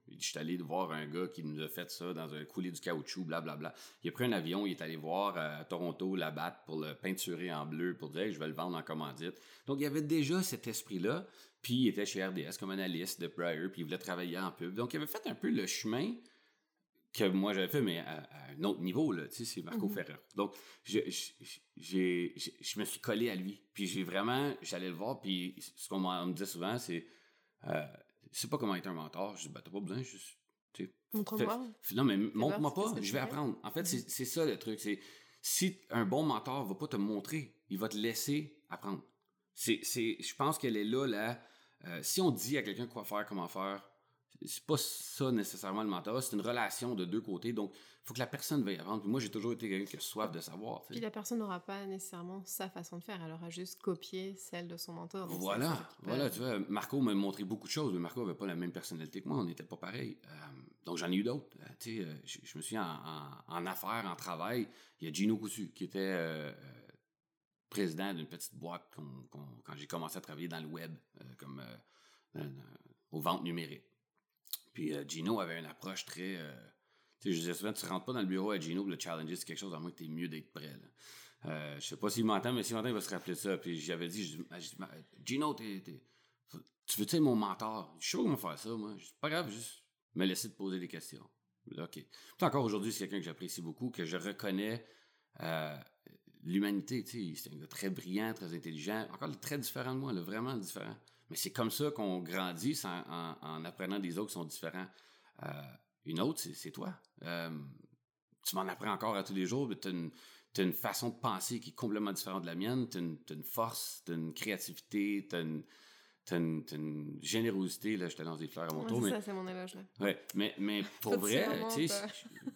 je suis allé voir un gars qui nous a fait ça dans un coulé du caoutchouc, blablabla. Bla, bla. Il a pris un avion, il est allé voir euh, à Toronto la batte pour le peinturer en bleu, pour dire je vais le vendre en commandite. Donc il y avait déjà cet esprit-là. Puis il était chez RDS comme analyste de Briar, puis il voulait travailler en pub. Donc il avait fait un peu le chemin que moi j'avais fait, mais à, un autre niveau, là, tu sais, c'est Marco mm-hmm. Ferrer. Donc, je, je, me suis collé à lui. Puis j'ai vraiment, j'allais le voir, puis ce qu'on me disait souvent, c'est, euh, je sais pas comment être un mentor. Je dis, ben, t'as pas besoin, juste, Montre-moi. Non, mais montre-moi pas, je vais apprendre. En fait, mm-hmm. c'est ça le truc. C'est si un bon mentor va pas te montrer, il va te laisser apprendre. C'est, je pense qu'elle est là, là. Euh, si on dit à quelqu'un quoi faire, comment faire, c'est pas ça nécessairement le mentorat, c'est une relation de deux côtés. Donc, il faut que la personne veuille apprendre. moi, j'ai toujours été quelqu'un qui a soif de savoir. Puis la personne n'aura pas nécessairement sa façon de faire, elle aura juste copié celle de son mentor. Voilà, voilà, tu vois, Marco m'a montré beaucoup de choses, mais Marco n'avait pas la même personnalité que moi, on n'était pas pareil. Euh, donc j'en ai eu d'autres. Euh, tu sais, je, me suis en, en, affaires, en travail, il y a Gino Coussu qui était président d'une petite boîte quand j'ai commencé à travailler dans le web, comme aux ventes numériques. Puis euh, Gino avait une approche très. Euh, tu sais, je disais souvent, tu rentres pas dans le bureau à Gino, le challenger, c'est quelque chose, à moins que tu es mieux d'être prêt. Là. Euh, je sais pas s'il m'entend, mais s'il m'entend, il va se rappeler ça. Puis j'avais dit, Gino, tu veux être mon mentor? Je sais pas comment faire ça, moi. C'est pas grave, juste me laisser te poser des questions. OK. Puis encore aujourd'hui, c'est quelqu'un que j'apprécie beaucoup, que je reconnais l'humanité. Tu sais, c'est un gars très brillant, très intelligent, encore très différent de moi, là, vraiment différent. Mais c'est comme ça qu'on grandit en, apprenant des autres qui sont différents. Euh, une autre, c'est toi. Euh, tu m'en apprends encore à tous les jours, mais tu as, une façon de penser qui est complètement différente de la mienne. Tu as, une force, tu as une créativité, tu as une, générosité. Là, je te lance des fleurs à mon tour. C'est ça, c'est mon éloge. Là. Ouais, mais, mais pour vrai, tu sais,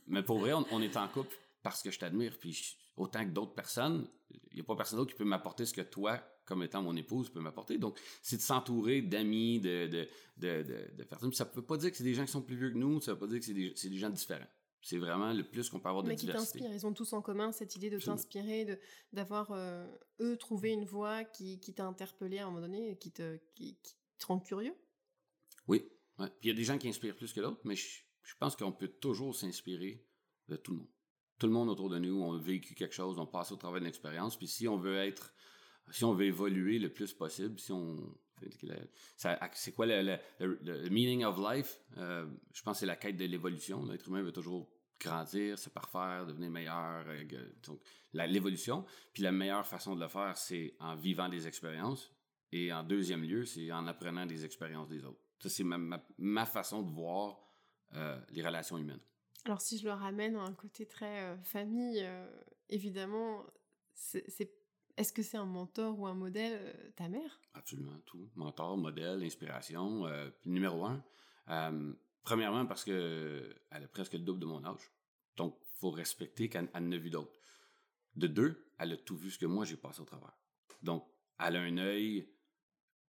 mais pour vrai, on, est en couple parce que je t'admire. Puis autant que d'autres personnes, il n'y a pas personne d'autre qui peut m'apporter ce que toi, comme étant mon épouse, peut m'apporter. Donc, c'est de s'entourer d'amis, de, de, de, de, personnes. ça ne veut pas dire que c'est des gens qui sont plus vieux que nous, ça ne veut pas dire que c'est des, des, gens différents. C'est vraiment le plus qu'on peut avoir de Mais qui t'inspirent. Ils ont tous en commun cette idée de t'inspirer, d'avoir, euh, eux, trouvé une voie qui, qui t'a interpellé à un moment donné et qui te, qui, te rend curieux? Oui. Ouais. Puis il y a des gens qui inspirent plus que d'autres, mais je, je pense qu'on peut toujours s'inspirer de tout le monde. Tout le monde autour de nous, on a vécu quelque chose, on passe au travers d'une expérience. Puis si on veut être si on veut évoluer le plus possible, si on c'est quoi le, meaning of life? Euh, je pense que c'est la quête de l'évolution. L'être humain veut toujours grandir, se parfaire, devenir meilleur. Euh, donc, l'évolution. Puis la meilleure façon de le faire, c'est en vivant des expériences. Et en deuxième lieu, c'est en apprenant des expériences des autres. Ça, c'est ma, façon de voir euh, les relations humaines. Alors, si je le ramène à un côté très famille, évidemment, c'est est-ce que c'est un mentor ou un modèle, euh, ta mère? Absolument, tout. Mentor, modèle, inspiration. Euh, numéro un, euh, premièrement parce qu'elle a presque le double de mon âge. Donc, faut respecter qu'elle a vu d'autres. De deux, elle a tout vu ce que moi j'ai passé au travers. Donc, elle a un œil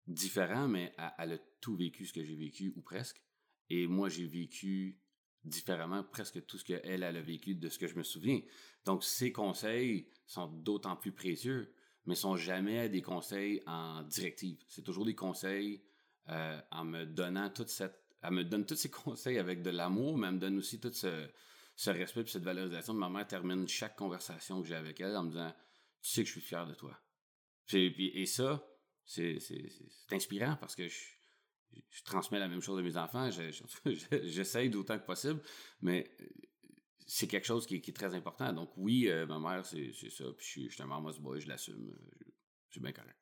différent, mais elle a tout vécu ce que j'ai vécu, ou presque. Et moi, j'ai vécu différemment presque tout ce qu'elle, elle a vécu de ce que je me souviens. Donc, ses conseils sont d'autant plus précieux, mais sont jamais des conseils en directive. C'est toujours des conseils euh, en me donnant toute cette elle me donne tous ses conseils avec de l'amour, mais elle me donne aussi tout ce, ce respect et cette valorisation. Ma mère termine chaque conversation que j'ai avec elle en me disant Tu sais que je suis fier de toi. et ça, c'est inspirant parce que je, je, transmets la même chose à mes enfants. J'essaye d'autant que possible, mais euh, c'est quelque chose qui, est très important. Donc, oui, euh, ma mère, c'est ça. Puis je, je suis un mama's boy, je l'assume. C'est bien correct.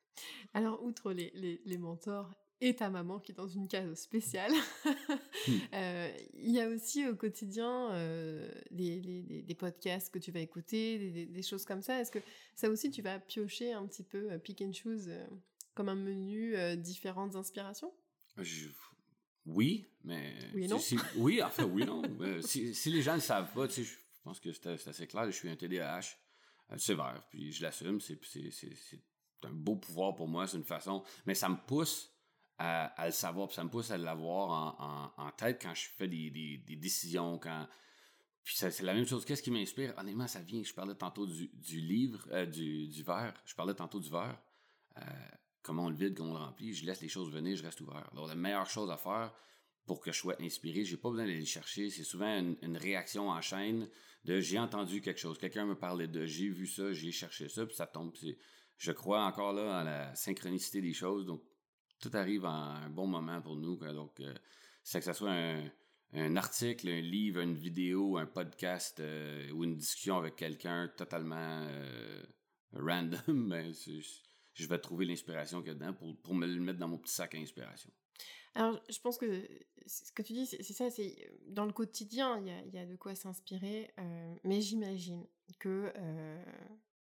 Alors, outre les, les, les mentors et ta maman qui est dans une case spéciale. Hmm. Euh, il y a aussi au quotidien euh, des, podcasts que tu vas écouter, des, choses comme ça. Est-ce que ça aussi tu vas piocher un petit peu, euh, pick and choose, comme un menu, différentes inspirations? Oui, mais... Oui non Oui, enfin oui, non. si, les gens ne savent pas, tu sais, je pense que c'est assez clair, je suis un TDAH sévère, puis je l'assume, c'est un beau pouvoir pour moi, c'est une façon... Mais ça me pousse à, le savoir, puis ça me pousse à l'avoir en, tête quand je fais des, décisions, quand... Puis c'est la même chose. Qu'est-ce qui m'inspire? Honnêtement, ça vient. Je parlais tantôt du, livre, euh, du, verre. Je parlais tantôt du verre. Euh, comment on le vide, comment on le remplit. Je laisse les choses venir, je reste ouvert. Alors, la meilleure chose à faire pour que je sois inspiré, j'ai pas besoin d'aller chercher. C'est souvent une, réaction en chaîne de j'ai entendu quelque chose. Quelqu'un me parlait de j'ai vu ça, j'ai cherché ça, puis ça tombe. Je crois encore là à la synchronicité des choses. Donc, tout arrive à un bon moment pour nous. Donc, euh, c'est que ce soit un, article, un livre, une vidéo, un podcast euh, ou une discussion avec quelqu'un totalement euh, random, ben, je vais trouver l'inspiration qu'il y a dedans pour, pour, me le mettre dans mon petit sac à inspiration. Alors, je pense que ce que tu dis, c'est ça, c'est dans le quotidien, il y a, y a, de quoi s'inspirer, mais j'imagine que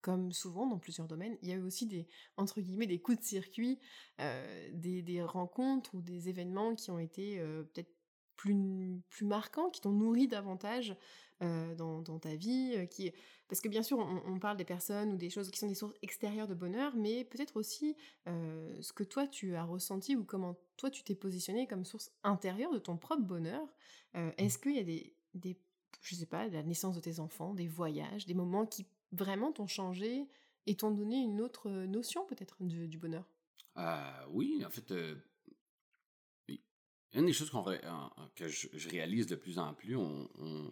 comme souvent dans plusieurs domaines, il y a eu aussi des, entre guillemets, des coups de circuit, euh, des, rencontres ou des événements qui ont été euh, peut-être plus, plus marquants, qui t'ont nourri davantage euh, dans, ta vie. qui... Parce que bien sûr, on, parle des personnes ou des choses qui sont des sources extérieures de bonheur, mais peut-être aussi ce que toi tu as ressenti ou comment toi tu t'es positionné comme source intérieure de ton propre bonheur. Mmh. Est-ce qu'il y a des, des, je sais pas, la naissance de tes enfants, des voyages, des moments qui vraiment t'ont changé et t'ont donné une autre euh, notion peut-être du, bonheur? Euh, Oui, en fait, euh, une des choses que je, réalise de plus en plus, on, on,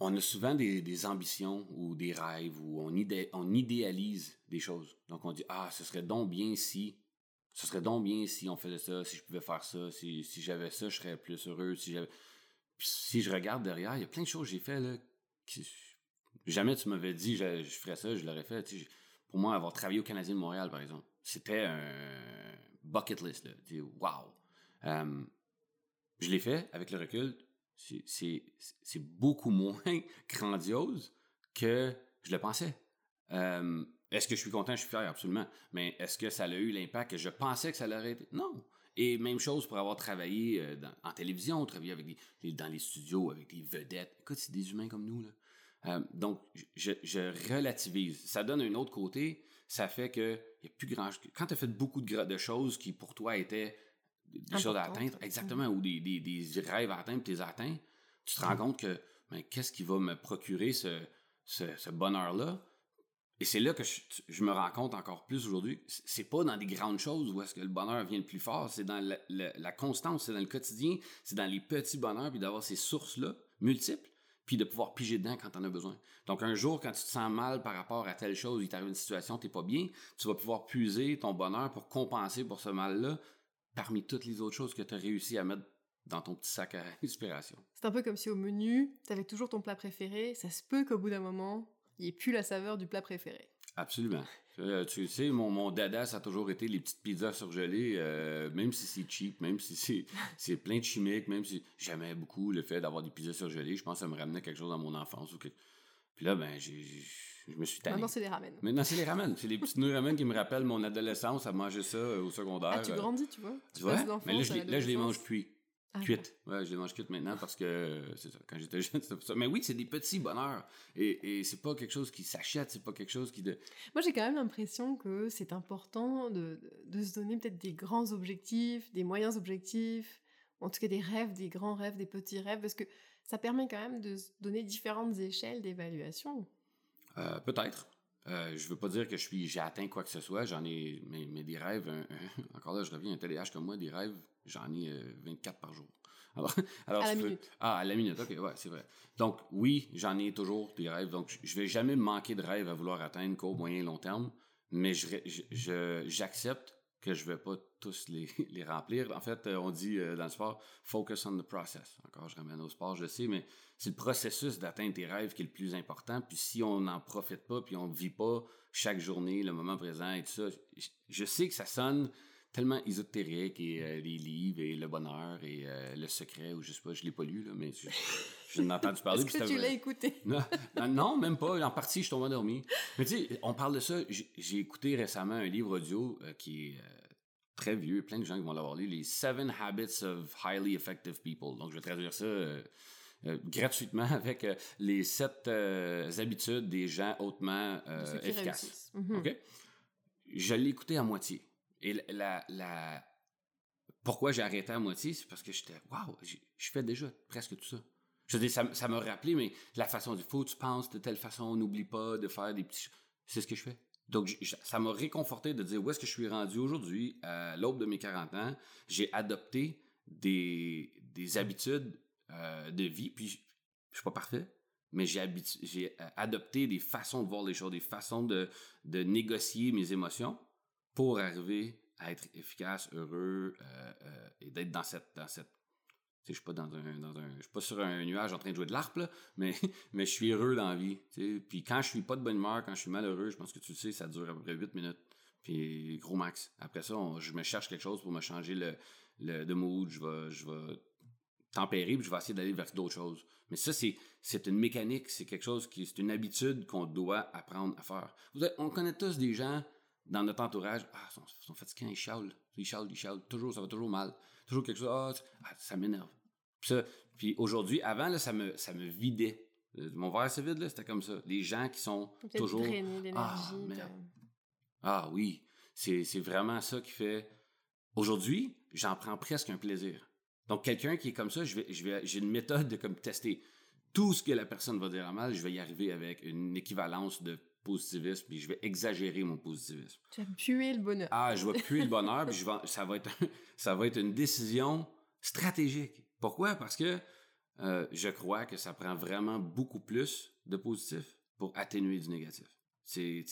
a souvent des, ambitions ou des rêves ou on, on idéalise des choses. Donc on dit, ah, ce serait donc bien si, ce serait donc bien si on faisait ça, si je pouvais faire ça, si, j'avais ça, je serais plus heureux. Si, je regarde derrière, il y a plein de choses que j'ai fait là, Jamais tu m'avais dit je, ferais ça, je l'aurais fait. pour moi, avoir travaillé au Canadien de Montréal, par exemple, c'était un bucket list. Là. wow! Je l'ai fait avec le recul. C'est beaucoup moins grandiose que je le pensais. Euh, est-ce que je suis content? Je suis fier, absolument. Mais est-ce que ça a eu l'impact que je pensais que ça l'aurait été? Non. Et même chose pour avoir travaillé euh, en télévision, travaillé avec dans les studios avec des vedettes. Écoute, c'est des humains comme nous. Euh, donc, je, relativise. Ça donne un autre côté. Ça fait que a plus grand. Quand tu as fait beaucoup de, choses qui pour toi étaient des choses à atteindre, exactement, ou des, des, rêves à atteindre, tu les atteins, tu te rends compte que ben, qu'est-ce qui va me procurer ce, ce, bonheur-là? Et c'est là que je, me rends compte encore plus aujourd'hui. C'est pas dans des grandes choses où est-ce que le bonheur vient le plus fort, c'est dans la, la constance, c'est dans le quotidien, c'est dans les petits bonheurs, puis d'avoir ces sources-là multiples puis de pouvoir piger dedans quand t'en as besoin. Donc, un jour, quand tu te sens mal par rapport à telle chose, il t'arrive une situation, t'es pas bien, tu vas pouvoir puiser ton bonheur pour compenser pour ce mal-là parmi toutes les autres choses que tu as réussi à mettre dans ton petit sac à inspiration. C'est un peu comme si au menu, tu avais toujours ton plat préféré, ça se peut qu'au bout d'un moment, il n'y ait plus la saveur du plat préféré. Absolument. Euh, tu sais, mon, mon, dada, ça a toujours été les petites pizzas surgelées, euh, même si c'est cheap, même si c'est plein de chimiques, même si j'aimais beaucoup le fait d'avoir des pizzas surgelées. Je pense que ça me ramenait quelque chose dans mon enfance. Ou Puis là, ben, j'ai je me suis tanné. Maintenant, c'est des ramen. Maintenant, c'est les ramen. C'est les petites nouilles ramen qui me rappellent mon adolescence à manger ça euh, au secondaire. Ah, tu grandis, tu vois. Tu, vois? Mais là, je, là, je les mange cuits. Ah, cuite. Ouais, je les mange cuite maintenant parce que c'est ça. Quand j'étais jeune, c'était ça. Mais oui, c'est des petits bonheurs. Et, et c'est pas quelque chose qui s'achète, c'est pas quelque chose qui. De... Moi, j'ai quand même l'impression que c'est important de, de, se donner peut-être des grands objectifs, des moyens objectifs, en tout cas des rêves, des grands rêves, des petits rêves, parce que ça permet quand même de se donner différentes échelles d'évaluation. Euh, peut-être. Euh, je veux pas dire que je suis, j'ai atteint quoi que ce soit. J'en ai, mais, des rêves, encore là, je reviens, un TDAH comme moi, des rêves, j'en ai 24 par jour. Alors, alors à la minute. Ah, à la minute, ok, ouais, c'est vrai. Donc, oui, j'en ai toujours des rêves. Donc, je vais jamais manquer de rêves à vouloir atteindre, qu'au moyen long terme. Mais j'accepte que je vais pas tous les, les remplir. En fait, euh, on dit euh, dans le sport, focus on the process. Encore, je ramène au sport, je sais, mais c'est le processus d'atteindre tes rêves qui est le plus important. Puis si on n'en profite pas, puis on ne vit pas chaque journée, le moment présent et tout ça, je sais que ça sonne tellement ésotérique et euh, les livres et le bonheur et le secret, ou je sais pas, je l'ai pas lu, là, mais je, je n'ai entendu parler. Est-ce que tu l'as écouté? Non, même pas. En partie, je tombé endormi. Mais tu sais, on parle de ça. J'ai écouté récemment un livre audio qui est très vieux, plein de gens qui vont l'avoir lu, les Seven Habits of Highly Effective People. Donc, je vais traduire ça euh, euh, gratuitement avec euh, les sept habitudes des gens hautement efficaces. OK? Je l'ai écouté à moitié. Et la, la... pourquoi j'ai arrêté à moitié, c'est parce que j'étais, waouh, je fais déjà presque tout ça. Je veux dire, ça, ça m'a rappelé, mais la façon du faut, tu penses de telle façon, n'oublie pas de faire des petits. C'est ce que je fais. Donc, ça m'a réconforté de dire où est-ce que je suis rendu aujourd'hui, à l'aube de mes 40 ans. J'ai adopté des, des habitudes euh, de vie, puis je, ne suis pas parfait, mais j'ai euh, adopté des façons de voir les choses, des façons de, de négocier mes émotions pour arriver à être efficace, heureux euh, et d'être dans cette, dans cette je suis pas dans un, dans un, je suis pas sur un nuage en train de jouer de l'arpe, mais, mais je suis heureux dans la vie. Puis quand je suis pas de bonne humeur, quand je suis malheureux, je pense que tu le sais, ça dure à peu près 8 minutes. Puis gros max. Après ça, je me cherche quelque chose pour me changer le, le de mood. Je vais, je vais tempérer, puis je vais essayer d'aller vers d'autres choses. Mais ça, c'est, c'est une mécanique, c'est quelque chose qui, c'est une habitude qu'on doit apprendre à faire. on connaît tous des gens dans notre entourage, ah, ils sont, sont fatigués, ils chialent, ils chialent, ils chialent, toujours, ça va toujours mal toujours quelque chose, ah, ah ça m'énerve. Puis, aujourd'hui, avant, là, ça, me, ça me vidait. Euh, mon verre assez vide, c'était comme ça. Les gens qui sont toujours. Ah, ah oui, c'est, vraiment ça qui fait. Aujourd'hui, j'en prends presque un plaisir. Donc, quelqu'un qui est comme ça, je vais, je vais, j'ai une méthode de comme tester tout ce que la personne va dire à mal, je vais y arriver avec une équivalence de positivisme, puis je vais exagérer mon positivisme. Tu vas puer le bonheur. Ah, je vais puer le bonheur, puis je vais, ça, va être, ça va être une décision stratégique. Pourquoi? Parce que euh, je crois que ça prend vraiment beaucoup plus de positif pour atténuer du négatif. C'est,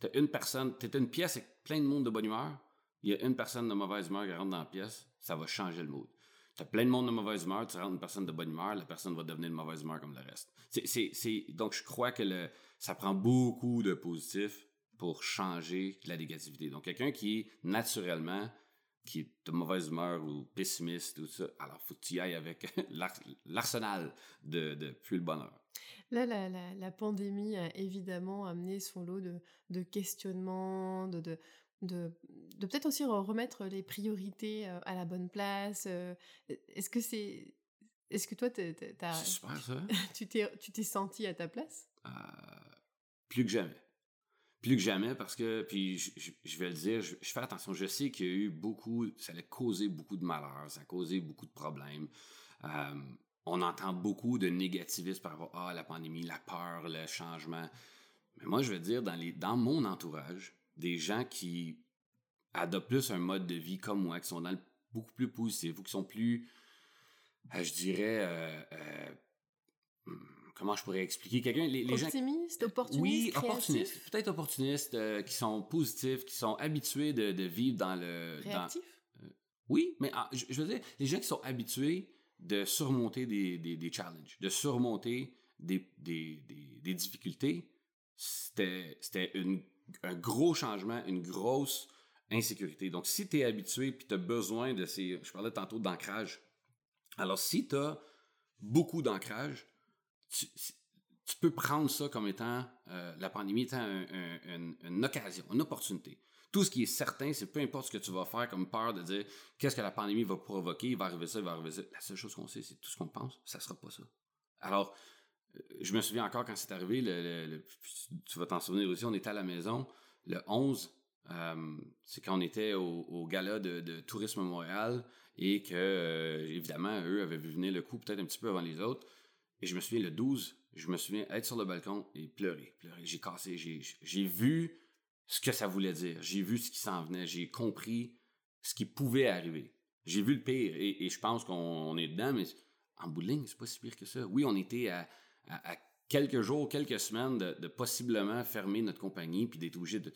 t'as une personne, t'es une pièce avec plein de monde de bonne humeur, il y a une personne de mauvaise humeur qui rentre dans la pièce, ça va changer le mood. T'as plein de monde de mauvaise humeur, tu rentres une personne de bonne humeur, la personne va devenir de mauvaise humeur comme le reste. C'est, donc, je crois que le, ça prend beaucoup de positif pour changer la négativité. Donc, quelqu'un qui est naturellement qui est de mauvaise humeur ou pessimiste, tout ça, alors faut que tu y ailles avec l'arsenal de, de plus le bonheur. Là, la, la, la, pandémie a évidemment amené son lot de, de questionnements, de, de, de, de peut-être aussi remettre les priorités à la bonne place. Euh, est-ce que c'est... Est-ce que toi, t'as, super, ça. tu t'es, tu t'es senti à ta place? Euh, plus que jamais plus que jamais parce que, puis je, vais le dire, je, fais attention, je sais qu'il y a eu beaucoup, ça a causé beaucoup de malheur, ça a causé beaucoup de problèmes. Euh, on entend beaucoup de négativisme par rapport à la pandémie, la peur, le changement. Mais moi, je veux dire, dans, les, dans mon entourage, des gens qui adoptent plus un mode de vie comme moi, qui sont dans le, beaucoup plus positif ou qui sont plus, euh, je dirais, euh, comment je pourrais expliquer? Quelqu'un les, les optimiste, opportuniste, oui, opportuniste, peut-être opportuniste, euh, qui sont positifs, qui sont habitués de, de vivre dans le réactif? Euh, oui, mais ah, je, veux dire les gens qui sont habitués de surmonter des, des, des challenges, de surmonter des, des, des difficultés, c'était c'était un gros changement, une grosse insécurité. Donc si tu es habitué puis tu as besoin de ces je parlais tantôt d'ancrage. Alors si tu as beaucoup d'ancrage, tu, peux prendre ça comme étant euh, la pandémie étant une occasion, une opportunité. Tout ce qui est certain, c'est peu importe ce que tu vas faire comme peur de dire qu'est-ce que la pandémie va provoquer, il va arriver ça, il va arriver ça. La seule chose qu'on sait, c'est tout ce qu'on pense, ça sera pas ça. Alors, je me souviens encore quand c'est arrivé, tu vas t'en souvenir aussi, on était à la maison le 11, euh, c'est quand on était au, gala de, Tourisme Montréal et que, évidemment, eux avaient vu venir le coup peut-être un petit peu avant les autres. Et je me souviens, le 12, je me souviens être sur le balcon et pleurer, pleurer. J'ai cassé, j'ai vu ce que ça voulait dire. J'ai vu ce qui s'en venait. J'ai compris ce qui pouvait arriver. J'ai vu le pire et, je pense qu'on est dedans, mais en bout de ligne, c'est pas si pire que ça. Oui, on était à, quelques jours, quelques semaines de, possiblement fermer notre compagnie puis d'être obligé de.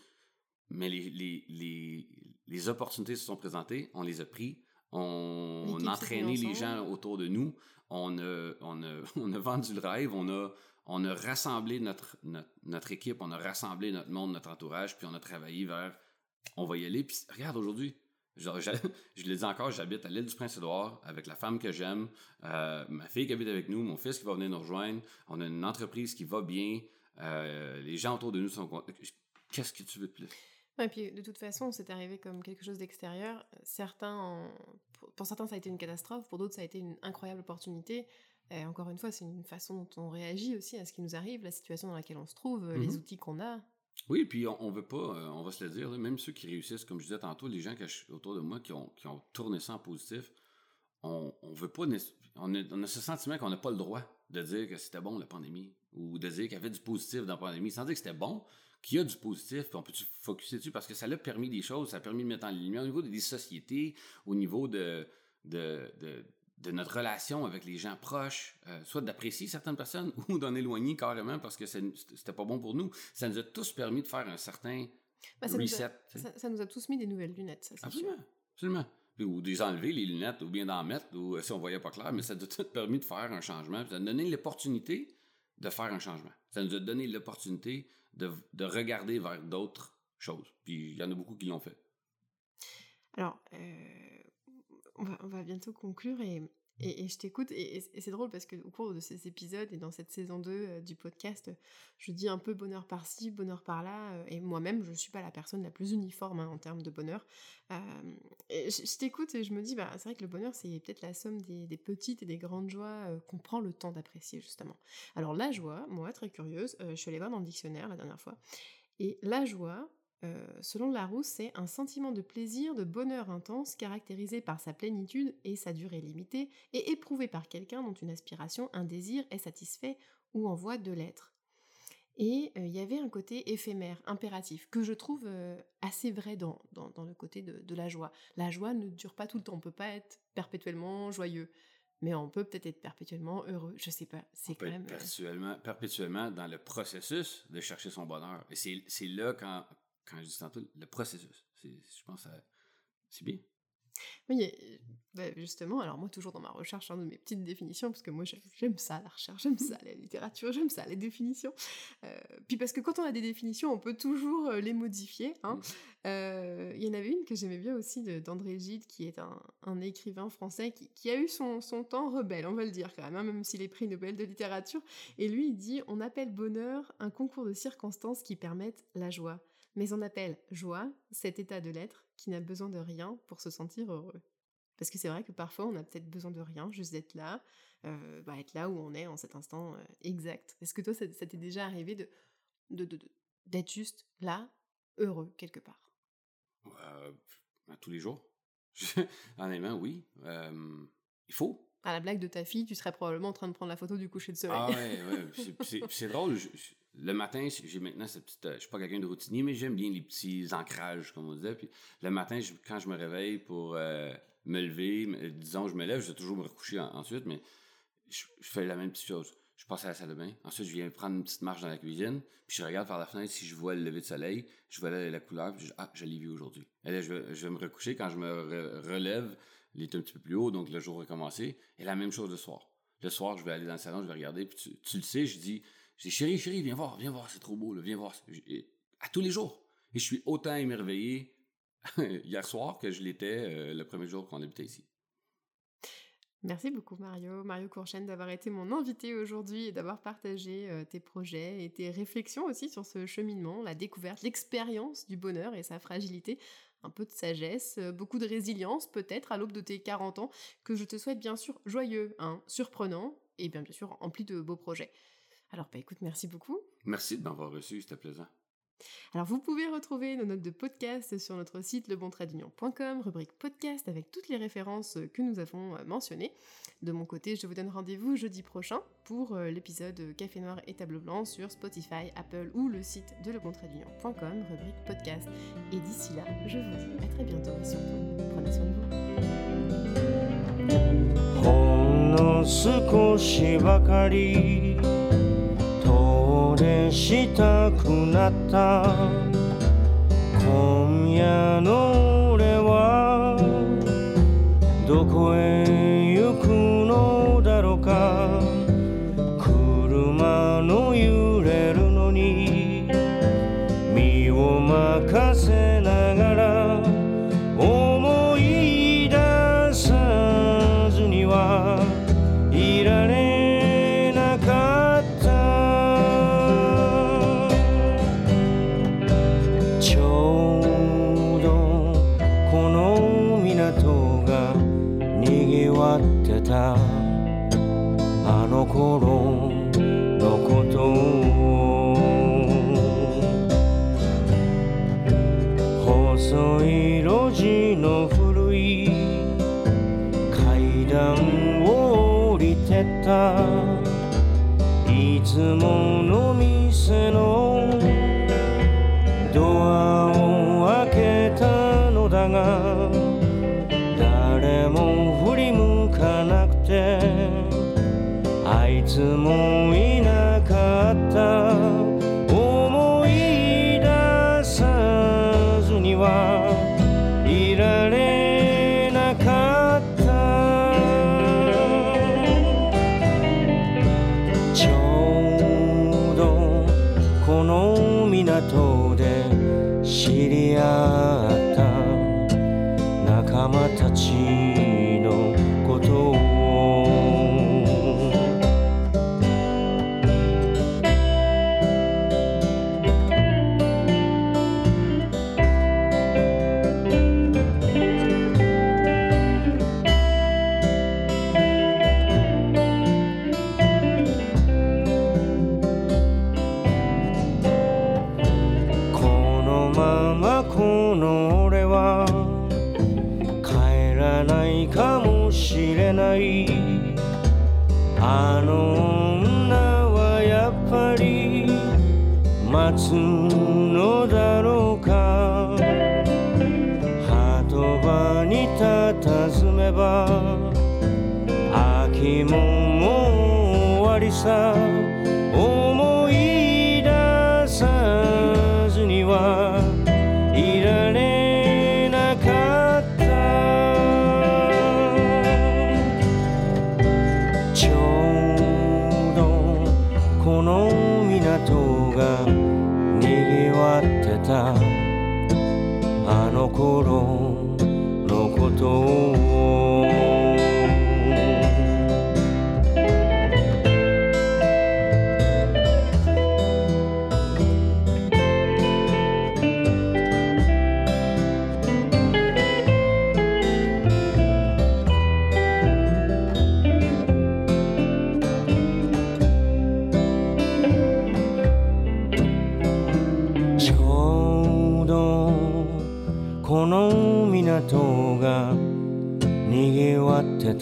Mais les, les, les, opportunités se sont présentées, on les a pris, on, a entraîné les gens autour de nous, on a, on a, on a vendu le rêve, on a, on a rassemblé notre, notre, équipe, on a rassemblé notre monde, notre entourage, puis on a travaillé vers on va y aller. Puis regarde aujourd'hui, je, je, le dis encore, j'habite à l'île du Prince-Édouard avec la femme que j'aime, euh, ma fille qui habite avec nous, mon fils qui va venir nous rejoindre. On a une entreprise qui va bien. Euh, les gens autour de nous sont Qu'est-ce que tu veux de plus? Et puis de toute façon, c'est arrivé comme quelque chose d'extérieur. Certains, pour certains, ça a été une catastrophe, pour d'autres, ça a été une incroyable opportunité. Et encore une fois, c'est une façon dont on réagit aussi à ce qui nous arrive, la situation dans laquelle on se trouve, les mm-hmm. outils qu'on a. Oui, puis on, veut pas, euh, on va se le dire, même ceux qui réussissent, comme je disais tantôt, les gens autour de moi qui ont, tourné ça en positif, on, on veut pas, on a, on ce sentiment qu'on n'a pas le droit de dire que c'était bon la pandémie, ou de dire qu'il y avait du positif dans la pandémie, sans dire que c'était bon, qu'il y a du positif, puis on peut se focuser dessus parce que ça l'a permis des choses, ça a permis de mettre en lumière au niveau des sociétés, au niveau de de notre relation avec les gens proches, euh, soit d'apprécier certaines personnes ou d'en éloigner carrément parce que c'était pas bon pour nous. Ça nous a tous permis de faire un certain bah, ça reset. Nous a, ça, nous a tous mis des nouvelles lunettes, ça, Absolument. Absolument. Ou des enlever les lunettes, ou bien d'en mettre, ou si on voyait pas clair, mais ça nous a tout permis de faire un changement. Ça nous a donné l'opportunité de faire un changement. Ça nous a donné l'opportunité de, de, regarder vers d'autres choses. Puis il y en a beaucoup qui l'ont fait. Alors, euh on va, bientôt conclure et, et, je t'écoute. Et, c'est drôle parce qu'au cours de ces épisodes et dans cette saison 2 euh, du podcast, je dis un peu bonheur par-ci, bonheur par-là. Euh, et moi-même, je ne suis pas la personne la plus uniforme hein, en termes de bonheur. Euh, je, t'écoute et je me dis, bah, c'est vrai que le bonheur, c'est peut-être la somme des, petites et des grandes joies qu'on prend le temps d'apprécier, justement. Alors, la joie, moi, très curieuse, je suis allée voir dans le dictionnaire la dernière fois. Et la joie, euh, selon Larousse, c'est un sentiment de plaisir, de bonheur intense, caractérisé par sa plénitude et sa durée limitée, et éprouvé par quelqu'un dont une aspiration, un désir est satisfait ou en voie de l'être. Et euh, il y avait un côté éphémère, impératif, que je trouve euh, assez vrai dans, dans, le côté de, la joie. La joie ne dure pas tout le temps, on peut pas être perpétuellement joyeux. Mais on peut peut-être être perpétuellement heureux, je sais pas. C'est quand même. Perpétuellement, perpétuellement dans le processus de chercher son bonheur. Et c'est là quand, quand je dis tantôt, le processus. Je pense que c'est bien. Oui, bah, justement, alors moi, toujours dans ma recherche hein, de mes petites définitions, parce que moi, j'aime ça, la recherche, j'aime ça, la littérature, j'aime ça, les définitions. Euh, puis parce que quand on a des définitions, on peut toujours euh, les modifier. Hein. Mmh. Euh, il y en avait une que j'aimais bien aussi d'André Gide, qui est un, écrivain français qui, a eu son, son, temps rebelle, on va le dire quand même, hein, même s'il est prix Nobel de littérature. Et lui, il dit, on appelle bonheur un concours de circonstances qui permettent la joie mais on appelle joie cet état de l'être qui n'a besoin de rien pour se sentir heureux. Parce que c'est vrai que parfois on a peut-être besoin de rien, juste d'être là, euh, bah, être là où on est en cet instant euh, exact. Est-ce que toi ça, t'est déjà arrivé de, d'être juste là, heureux quelque part? Euh, Tous les jours. Honnêtement, oui. il faut. À la blague de ta fille, tu serais probablement en train de prendre la photo du coucher de soleil. Ah ouais, ouais. C'est drôle le matin, j'ai maintenant cette petite. Euh, je suis pas quelqu'un de routinier, mais j'aime bien les petits ancrages, comme on disait. Puis le matin, quand je me réveille pour euh, me lever, disons, je me lève, je vais toujours me recoucher ensuite, mais je, fais la même petite chose. Je passe à la salle de bain. Ensuite, je viens prendre une petite marche dans la cuisine. Puis je regarde par la fenêtre si je vois le lever de soleil. Je vois la, couleur. Puis je, ah, je l'ai vu aujourd'hui. Et là, je vais, me recoucher. Quand je me relève, il est un petit peu plus haut, donc le jour va commencer. Et la même chose le soir. Le soir, je vais aller dans le salon, je vais regarder. Puis tu le sais, je dis j'ai chérie, chérie, viens voir, viens voir, c'est trop beau, là, viens voir. à tous les jours. Et je suis autant émerveillé hier soir que je l'étais euh, le premier jour qu'on habitait ici. Merci beaucoup Mario, Mario Courchaine, d'avoir été mon invité aujourd'hui et d'avoir partagé euh, tes projets et tes réflexions aussi sur ce cheminement, la découverte, l'expérience du bonheur et sa fragilité, un peu de sagesse, euh, beaucoup de résilience peut-être à l'aube de tes 40 ans, que je te souhaite bien sûr joyeux, hein, surprenant et bien, bien sûr empli de beaux projets. Alors, bah, écoute, merci beaucoup. Merci de m'avoir reçu, c'était plaisant. Alors vous pouvez retrouver nos notes de podcast sur notre site lebontraitdunion.com, rubrique podcast avec toutes les références que nous avons mentionnées. De mon côté, je vous donne rendez-vous jeudi prochain pour l'épisode Café Noir et Table Blanc sur Spotify, Apple ou le site de lebontraitdunion.com, rubrique podcast. Et d'ici là, je vous dis à très bientôt et surtout, prenez soin de vous. 転したくなった。今夜のた。あの頃のことを。細い路地の古い階段を降りてた。いつもの店のドアを開けたのだが So.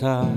time.